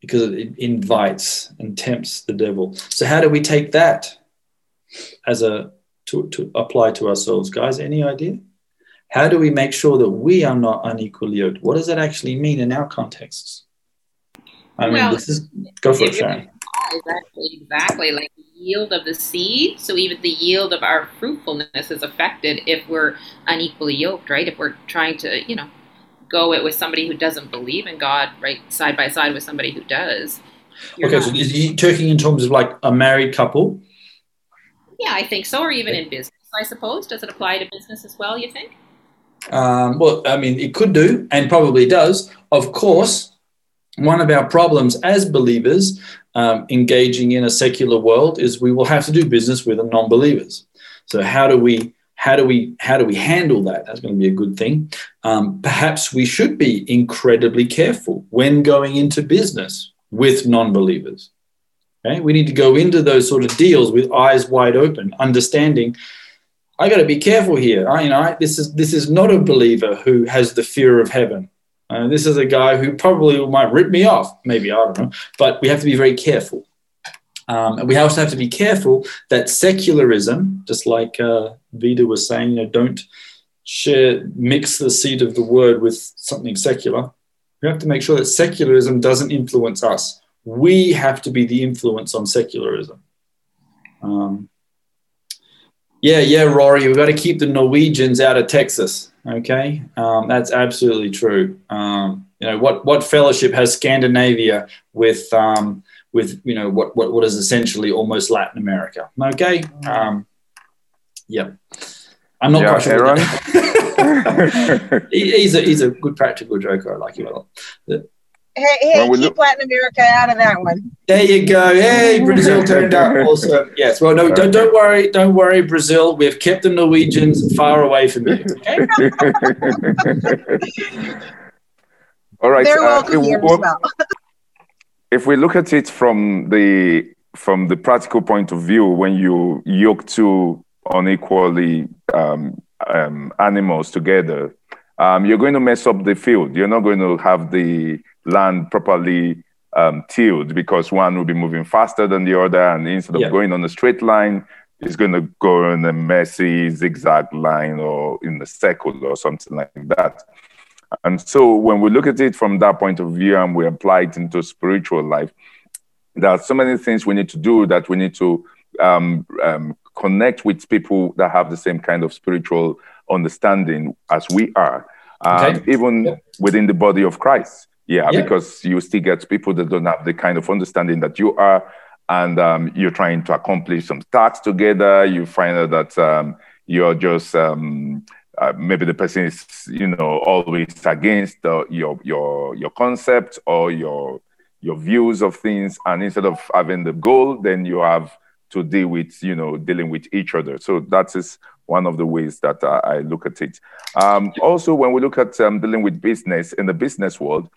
because it invites and tempts the devil. So how do we take that as a to, to apply to ourselves, guys? Any idea? How do we make sure that we are not unequally yoked? What does that actually mean in our contexts? I mean, well, this is go for it, Sharon. Exactly, exactly. Like the yield of the seed. So even the yield of our fruitfulness is affected if we're unequally yoked, right? If we're trying to, you know, go it with somebody who doesn't believe in God, right, side by side with somebody who does. Okay, not, so is he talking in terms of like a married couple? Yeah, I think so, or even in business, I suppose. Does it apply to business as well, you think? Um, well, I mean, it could do, and probably does. Of course, one of our problems as believers um, engaging in a secular world is we will have to do business with non believers. So, how do we how do we how do we handle that? That's going to be a good thing. Um, perhaps we should be incredibly careful when going into business with non-believers. Okay, we need to go into those sort of deals with eyes wide open, understanding. I got to be careful here. I, you know, this is this is not a believer who has the fear of heaven. Uh, this is a guy who probably might rip me off. Maybe I don't know, but we have to be very careful. Um, and we also have to be careful that secularism, just like uh, Vida was saying, you know, don't share, mix the seed of the word with something secular. We have to make sure that secularism doesn't influence us. We have to be the influence on secularism. Um, yeah, yeah, Rory, we've got to keep the Norwegians out of Texas. Okay, um, that's absolutely true. Um, you know what? What fellowship has Scandinavia with um, with you know what what, what is essentially almost Latin America. Okay, um, yeah, I'm not yeah, quite sure. he, he's a he's a good practical joker. I like him a lot. Hey, hey well, keep look- Latin America out of that one. There you go. Hey, Brazil turned out also. Yes. Well, no, don't, don't worry. Don't worry, Brazil. We have kept the Norwegians far away from you. Okay. All right. They're welcome uh, here as well if we look at it from the from the practical point of view, when you yoke two unequally um, um, animals together, um, you're going to mess up the field. You're not going to have the land properly um, tilled because one will be moving faster than the other, and instead of yeah. going on a straight line, it's going to go in a messy zigzag line or in a circle or something like that. And so when we look at it from that point of view and we apply it into spiritual life, there are so many things we need to do that we need to um, um, connect with people that have the same kind of spiritual understanding as we are, um, okay. even yeah. within the body of Christ. Yeah, yeah, because you still get people that don't have the kind of understanding that you are, and um, you're trying to accomplish some tasks together. You find out that um, you're just um, uh, maybe the person is, you know, always against uh, your your your concept or your your views of things, and instead of having the goal, then you have to deal with, you know, dealing with each other. So that is one of the ways that uh, I look at it. Um, also, when we look at um, dealing with business in the business world,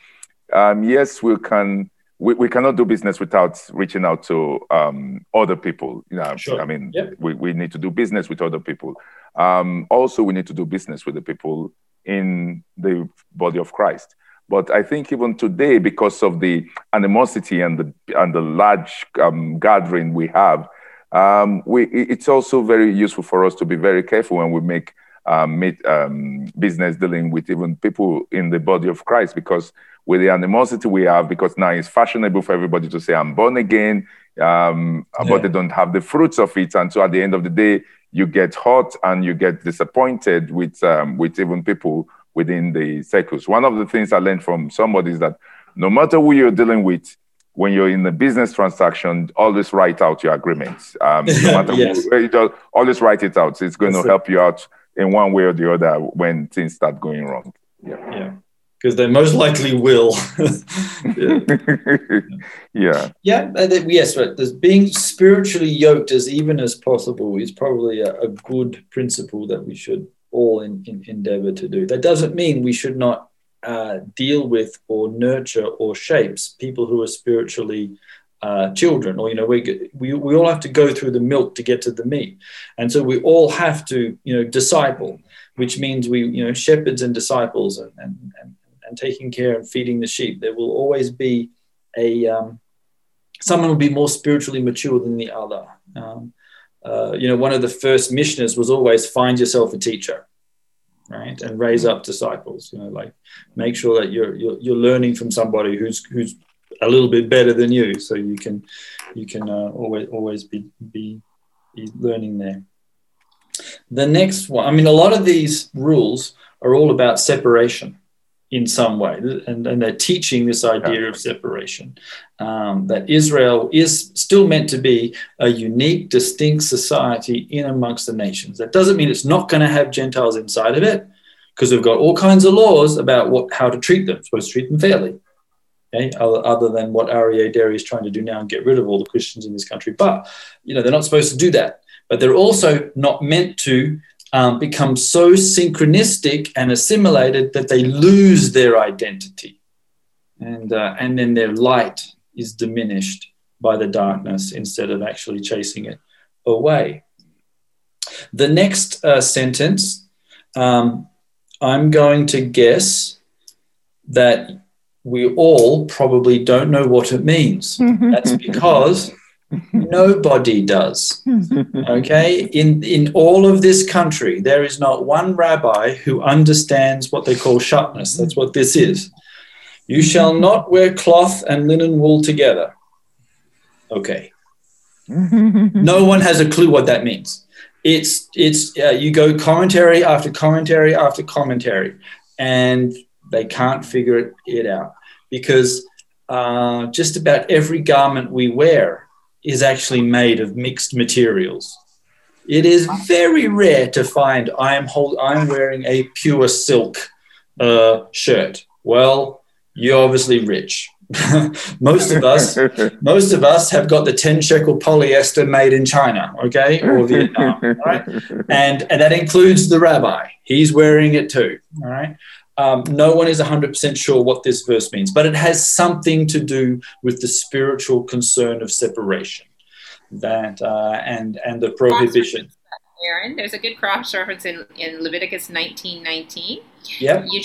um, yes, we can. We, we cannot do business without reaching out to um, other people. You know, sure. I mean, yep. we, we need to do business with other people. Um, also, we need to do business with the people in the body of Christ. But I think even today, because of the animosity and the and the large um, gathering we have, um, we, it's also very useful for us to be very careful when we make um, meet, um, business dealing with even people in the body of Christ, because with the animosity we have, because now it's fashionable for everybody to say, I'm born again, um, yeah. but they don't have the fruits of it. And so at the end of the day, you get hurt and you get disappointed with, um, with even people within the circles. One of the things I learned from somebody is that no matter who you're dealing with, when you're in a business transaction, always write out your agreements. Um, no matter yes. who, just always write it out. It's going That's to help it. you out in one way or the other when things start going wrong. Yeah. Yeah. Because they most likely will. yeah. yeah. Yeah. Yes. Right. There's being spiritually yoked as even as possible is probably a, a good principle that we should all in, in endeavor to do. That doesn't mean we should not uh, deal with or nurture or shapes people who are spiritually uh, children or you know we, we we all have to go through the milk to get to the meat and so we all have to you know disciple which means we you know shepherds and disciples and and, and, and taking care and feeding the sheep there will always be a um, someone will be more spiritually mature than the other. Um, uh, you know one of the first missioners was always find yourself a teacher right and raise up disciples you know like make sure that you're you're, you're learning from somebody who's who's a little bit better than you so you can you can uh, always always be, be be learning there. The next one i mean a lot of these rules are all about separation in some way. And, and they're teaching this idea of separation. Um, that israel is still meant to be a unique distinct society in amongst the nations. That doesn't mean it's not going to have gentiles inside of it because we've got all kinds of laws about what how to treat them supposed to treat them fairly okay other, than what Aryeh Deri is trying to do now and get rid of all the christians in this country. But you know they're not supposed to do that. But they're also not meant to um, become so syncretistic and assimilated that they lose their identity. And, uh, and then their light is diminished by the darkness instead of actually chasing it away. The next uh, sentence, um, I'm going to guess that we all probably don't know what it means. That's because Nobody does. Okay. In, in all of this country, there is not one rabbi who understands what they call shatnez. That's what this is. You shall not wear cloth and linen wool together. Okay. no one has a clue what that means. It's, it's, uh, you go commentary after commentary after commentary, and they can't figure it, it out because uh, just about every garment we wear is actually made of mixed materials. It is very rare to find I am hold, I'm wearing a pure silk uh, shirt. Well, you're obviously rich. most of us, most of us have got the 10 shekel polyester made in China, okay, or Vietnam, right? And, and that includes the rabbi. He's wearing it too, all right? Um, no one is 100% sure what this verse means, but it has something to do with the spiritual concern of separation that uh, and and the prohibition. Aaron, there's a good cross reference in, in Leviticus 19:19. Yeah. You,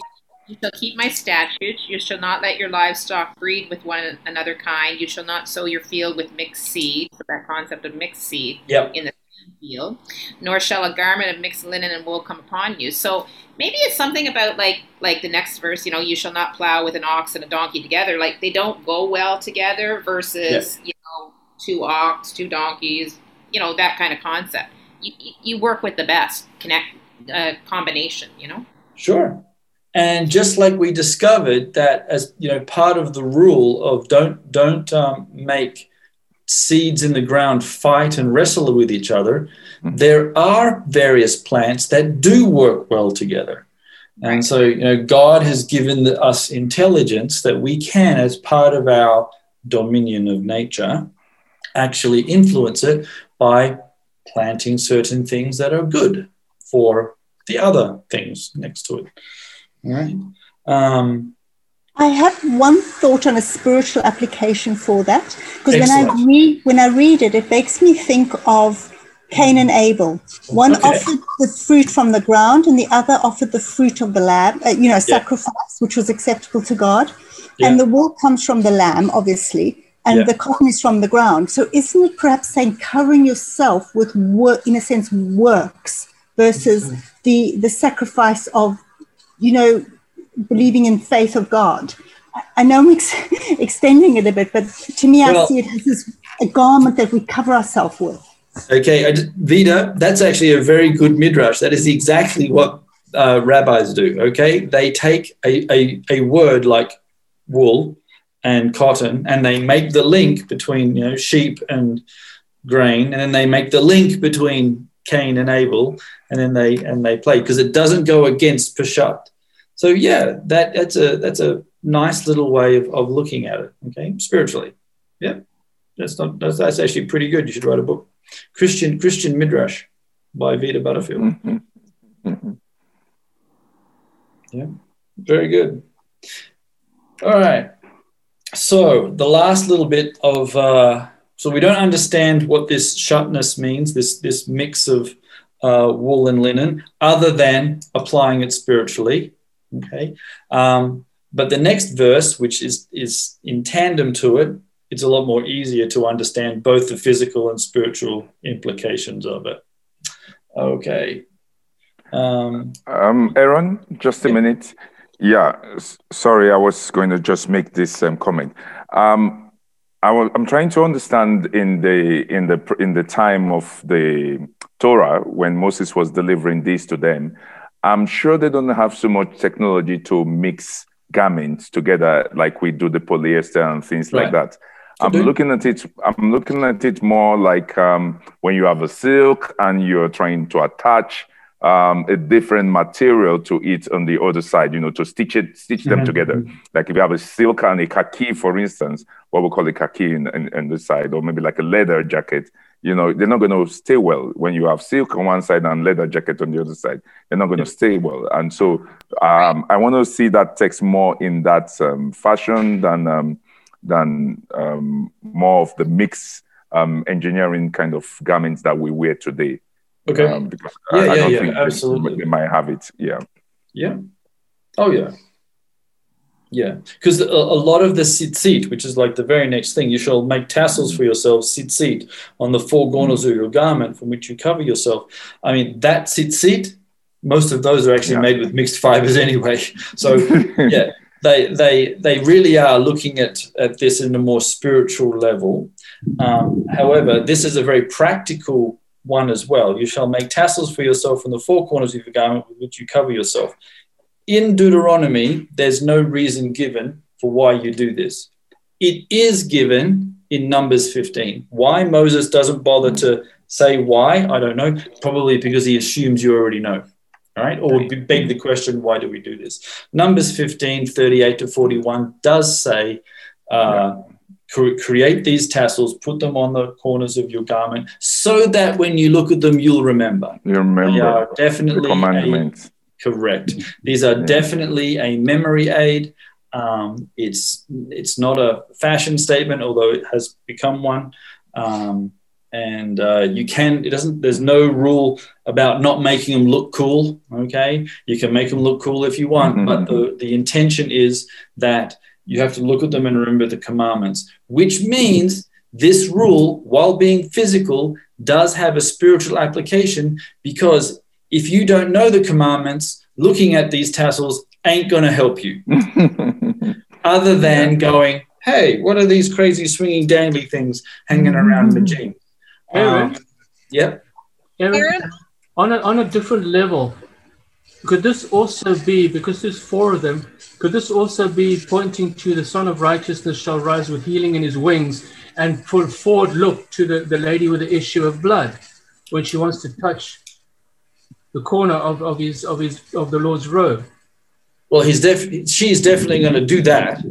you shall keep my statutes. You shall not let your livestock breed with one another kind. You shall not sow your field with mixed seed. So that concept of mixed seed yep. in the field, nor shall a garment of mixed linen and wool come upon you. So maybe it's something about like like the next verse, you know, you shall not plow with an ox and a donkey together. Like they don't go well together versus you know two ox, two donkeys, you know that kind of concept. You you work with the best connect uh, combination, you know. Sure. And just like we discovered that as you know, part of the rule of don't don't um, make seeds in the ground fight and wrestle with each other, mm-hmm. there are various plants that do work well together. And so, you know, God has given the, us intelligence that we can, as part of our dominion of nature, actually influence it by planting certain things that are good for the other things next to it. All right. Um, I have one thought on a spiritual application for that because when I read when I read it, it makes me think of Cain and Abel. One okay. offered the fruit from the ground, and the other offered the fruit of the lamb. Uh, you know, sacrifice, yeah. which was acceptable to God. Yeah. And the wool comes from the lamb, obviously, and yeah. the cotton is from the ground. So, isn't it perhaps saying covering yourself with work, in a sense, works versus mm-hmm. the the sacrifice of, you know, believing in faith of God. I know I'm ex- extending it a bit, but to me, well, I see it as this, a garment that we cover ourselves with. Okay, Vida, that's actually a very good midrash. That is exactly what uh, rabbis do. Okay, they take a, a, a word like wool and cotton, and they make the link between you know sheep and grain, and then they make the link between Cain and Abel, and then they and they play because it doesn't go against Peshat so yeah, that that's a that's a nice little way of, of looking at it. Okay, spiritually, yeah, that's not that's, that's actually pretty good. You should write a book, Christian Christian Midrash by Vita Butterfield. Mm-hmm. Mm-hmm. Yeah, very good. All right. So the last little bit of uh, so we don't understand what this shatnez means. This this mix of uh, wool and linen, other than applying it spiritually. Okay. Um, but the next verse, which is, is in tandem to it, it's a lot more easier to understand both the physical and spiritual implications of it. Okay. Um, um, Aaron, just a yeah. minute. Yeah, sorry, I was going to just make this um, comment. Um, I'm trying to understand in the in the in the time of the Torah when Moses was delivering this to them. I'm sure they don't have so much technology to mix garments together like we do the polyester and things right. like that. I'm looking at it. I'm looking at it more like um, when you have a silk and you're trying to attach um, a different material to it on the other side. You know, to stitch it, stitch them mm-hmm. together. Like if you have a silk and a khaki, for instance, what we call a khaki in, in, in the side, or maybe like a leather jacket you know, they're not going to stay well when you have silk on one side and leather jacket on the other side. They're not going to stay well. And so um, I want to see that text more in that um, fashion than um, than um, more of the mix um, engineering kind of garments that we wear today. Okay. Um, because yeah, I, I yeah, yeah, absolutely. They, they might have it. Yeah. Yeah. Oh yeah. Yeah, because a, a, lot of the tzitzit, which is like the very next thing, you shall make tassels for yourselves, tzitzit, on the four corners of your garment from which you cover yourself. I mean, that tzitzit, most of those are actually yeah. made with mixed fibers anyway. So, yeah, they, they, they really are looking at, at this in a more spiritual level. Um, however, this is a very practical one as well. You shall make tassels for yourself from the four corners of your garment with which you cover yourself in Deuteronomy, there's no reason given for why you do this. It is given in Numbers 15. Why Moses doesn't bother to say why, I don't know. Probably because he assumes you already know. All right. Or beg the question, why do we do this? Numbers 15, 38 to 41 does say, uh, create these tassels, put them on the corners of your garment so that when you look at them, you'll remember. You remember. They are definitely the commandments. Correct. These are definitely a memory aid. Um, it's it's not a fashion statement, although it has become one. Um, and uh, you can it doesn't there's no rule about not making them look cool okay you can make them look cool if you want mm-hmm. but the, the intention is that you have to look at them and remember the commandments which means this rule while being physical does have a spiritual application because if you don't know the commandments, looking at these tassels ain't going to help you. Other than going, hey, what are these crazy swinging dangly things hanging around the jeans? Aaron, um, yep. Aaron, on a, on a different level, could this also be, because there's four of them, could this also be pointing to the Sun of Righteousness shall rise with healing in his wings and for forward look to the, the lady with the issue of blood when she wants to touch the corner of, of his of his of the Lord's robe? Well, he's def- she's definitely going to do that.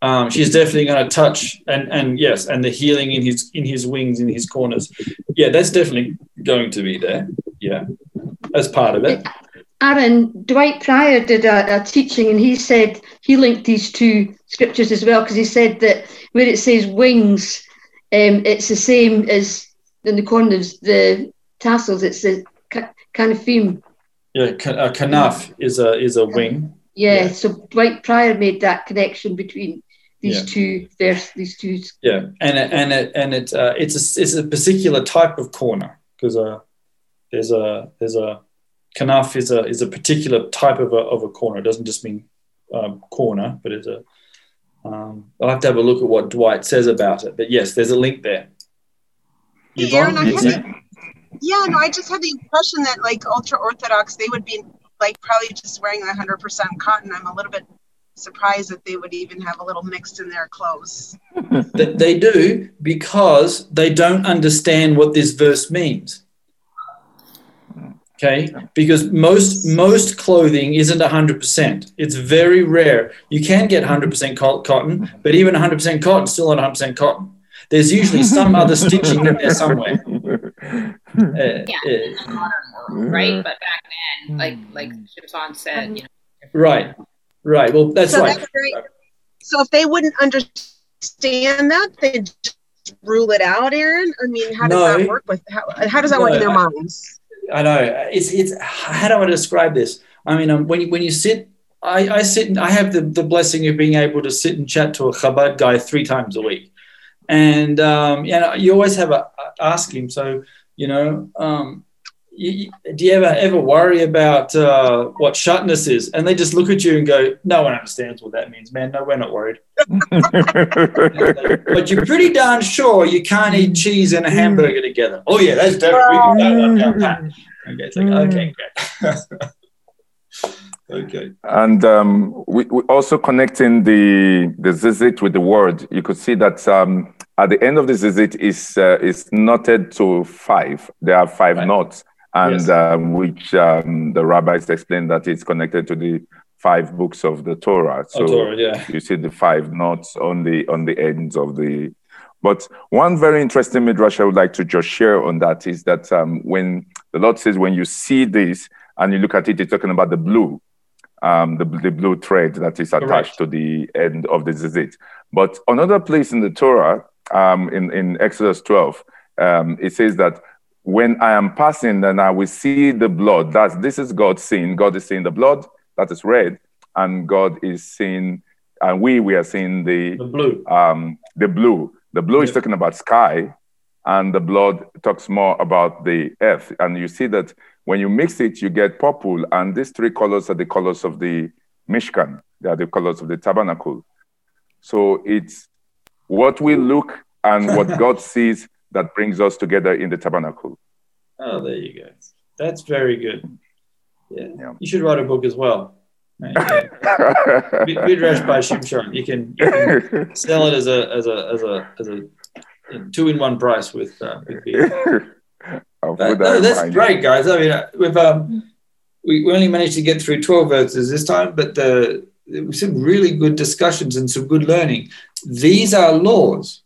Um, she's definitely going to touch and and yes, and the healing in his in his wings in his corners. Yeah, that's definitely going to be there. Yeah, as part of it. Aaron, Dwight Pryor did a, a, teaching and he said he linked these two scriptures as well because he said that where it says wings, um, it's the same as in the corners, the tassels, it's a kind of theme. Yeah, a kanaf is a is a wing. Yeah, yeah, so Dwight Pryor made that connection between these yeah. two verse, these two. Yeah, and it, and it, and it, uh, it's a it's a particular type of corner because uh, there's a there's a kanaf is a is a particular type of a, of a corner. It doesn't just mean um, corner, but it's a. Um, I'll have to have a look at what Dwight says about it. But yes, there's a link there. Hey, Aaron, I had, yeah, no, I just had the impression that like ultra orthodox, they would be like probably just wearing 100% cotton. I'm a little bit surprised that they would even have a little mixed in their clothes. that they do because they don't understand what this verse means. Okay? Because most most clothing isn't 100% it's very rare. You can get 100% cotton but even 100% cotton still not 100% cotton there's usually some other stitching in there somewhere. Uh, yeah uh, right? But back then like like Shimshon said you know right right. Well that's so right that's so if they wouldn't understand that they'd just rule it out aaron? I mean how does no. that work with how, how does that no, work in their minds? I know. It's it's how do I describe this? I mean, um, when you when you sit, I, I sit and I have the, the blessing of being able to sit and chat to a Chabad guy three times a week, and um, you know you always have a ask him. So you know, um, you, do you ever ever worry about uh, what shatnez is? And they just look at you and go, "No one understands what that means, man. No, we're not worried." but you're pretty darn sure you can't eat cheese and a hamburger together. Oh yeah, that's definitely. that Okay, it's like okay, great. okay. And um, we, we also connecting the the zizit with the word. You could see that um, at the end of the zizit is uh, is knotted to five. There are five right. knots and yes. um, which um, the rabbis explained that it's connected to the five books of the Torah. So Torah, yeah. you see the five knots on the on the ends of the. But one very interesting midrash I would like to just share on that is that um, when the Lord says, when you see this and you look at it, it's talking about the blue, um, the, the blue thread that is attached Correct. to the end of the zizit. But another place in the Torah, um, in, in Exodus 12, um, it says that when I am passing, then I will see the blood. That's this is God seeing. God is seeing the blood that is red, and God is seeing, and we we are seeing the, the blue. Um, the blue. The blue yeah. is talking about sky, and the blood talks more about the earth. And you see that when you mix it, you get purple, and these three colors are the colors of the Mishkan. They are the colors of the tabernacle. So it's what we look and what God sees that brings us together in the tabernacle. Oh, there you go. That's very good. Yeah. yeah. You should write a book as well. Midrash by Shimshon. You can, you can sell it as a as a as a as a two in one price with uh, with beer. That, no, that's great, guys. I mean, uh, we've um, we only managed to get through twelve verses this time, but the some really good discussions and some good learning. These are laws.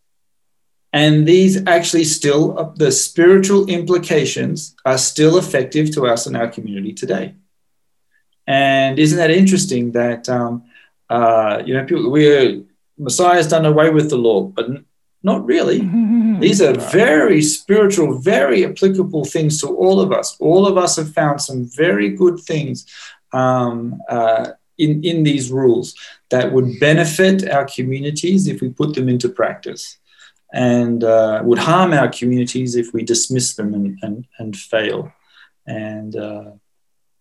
And these actually still, the spiritual implications are still effective to us in our community today. And isn't that interesting that, um, uh, you know, people, we are Messiah's done away with the law, but not really. These are very spiritual, very applicable things to all of us. All of us have found some very good things um, uh, in, in these rules that would benefit our communities if we put them into practice and uh, would harm our communities if we dismiss them and, and, and fail. And uh,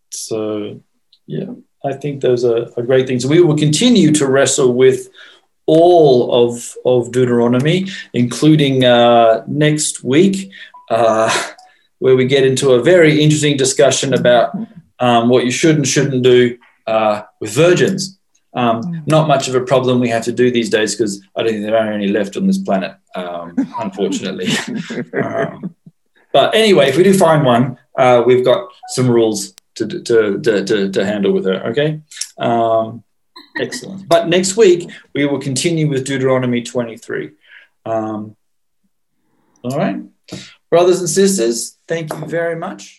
so, yeah, I think those are, are great things. We will continue to wrestle with all of, of Deuteronomy, including uh, next week, uh, where we get into a very interesting discussion about um, what you should and shouldn't do uh, with virgins. Um, not much of a problem we have to do these days because I don't think there are any left on this planet, um, unfortunately. um, but anyway, if we do find one, uh, we've got some rules to, to, to, to, to handle with her, okay? Um, excellent. But next week, we will continue with Deuteronomy 23. Um, all right. Brothers and sisters, thank you very much.